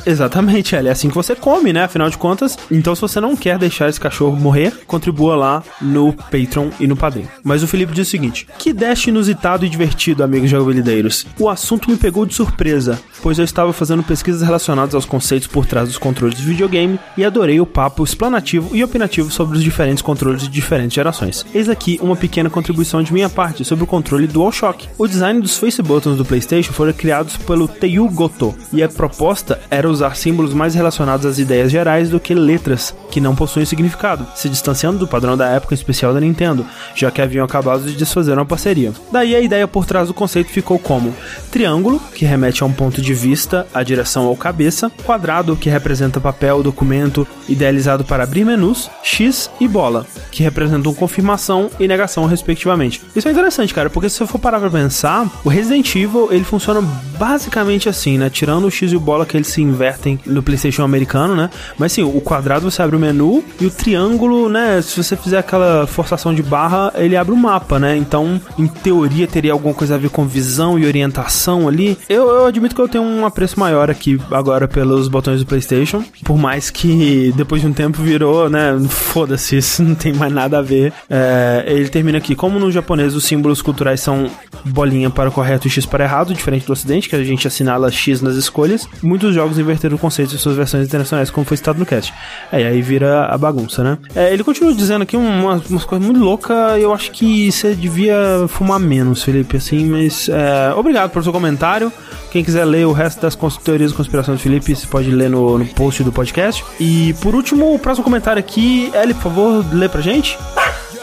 [SPEAKER 1] Exatamente, é assim que você come, né? Afinal de contas. Então, se você não quer deixar esse cachorro morrer, contribua lá no Patreon e no Padrim. Mas o Felipe diz o seguinte: Que dash inusitado e divertido, amigos jogabilideiros. O assunto me pegou de surpresa, pois eu estava fazendo pesquisas relacionadas aos conceitos por trás dos controles de videogame e adorei o papo explanativo e opinativo sobre os diferentes controles de diferentes gerações. Eis aqui uma pequena contribuição de minha parte sobre o controle DualShock. O design dos face buttons do PlayStation foram criados pelo Teiyu Goto e a proposta era usar símbolos mais relacionados às ideias gerais do que letras que não possuem significado, se distanciando do padrão da época especial da Nintendo, já que haviam acabado de desfazer uma parceria. Daí a ideia por trás do conceito ficou como triângulo, que remete a um ponto de vista, a direção ou cabeça, quadrado, que representa papel, documento, idealizado para abrir menus, X e bola, que representam confirmação e negação respectivamente. Isso é interessante, cara, porque se você for parar pra pensar, o Resident Evil ele funciona basicamente assim, né? Tirando o X e o bola que eles se invertem no PlayStation americano, né? Mas sim, o quadrado você abre o menu e o triângulo, né? Se você fizer aquela forçação de barra, ele abre o mapa, né? Então, em teoria, teria alguma coisa a ver com visão e orientação ali. Eu, eu admito que eu tenho um apreço maior aqui agora pelos botões do PlayStation, por mais que depois de um tempo virou, né? Foda-se, isso não tem mais nada a ver. É, ele termina aqui. Como no japonês os símbolos culturais são bolinha para o correto e X para errado, diferente do ocidente, que a gente assinala X nas escolhas, muitos jogos inverteram o conceito em suas versões internacionais, como foi citado no cast. É, aí vira a bagunça, né? É, ele continua dizendo aqui umas, umas coisas muito loucas. Eu acho que você devia fumar menos, Felipe, assim, mas é, obrigado pelo seu comentário. Quem quiser ler o resto das teorias de conspiração do Felipe, você pode ler no, no post do podcast. E por último, o próximo comentário aqui, Eli, por favor, lê pra gente.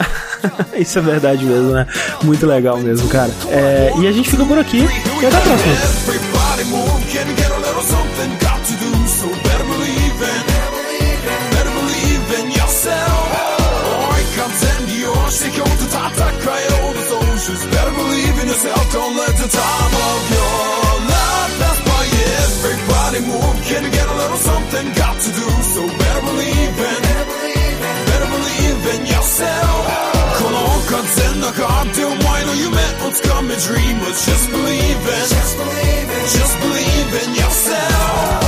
[SPEAKER 1] Isso é verdade mesmo, né? Muito legal mesmo, cara. É, e a gente fica por aqui e até a próxima.
[SPEAKER 4] Better believe in yourself, don't let the time of your life by. Everybody move, can get a little something? Got to do, dreams come a dreamer. Just believe in, just believe in, just believe in yourself.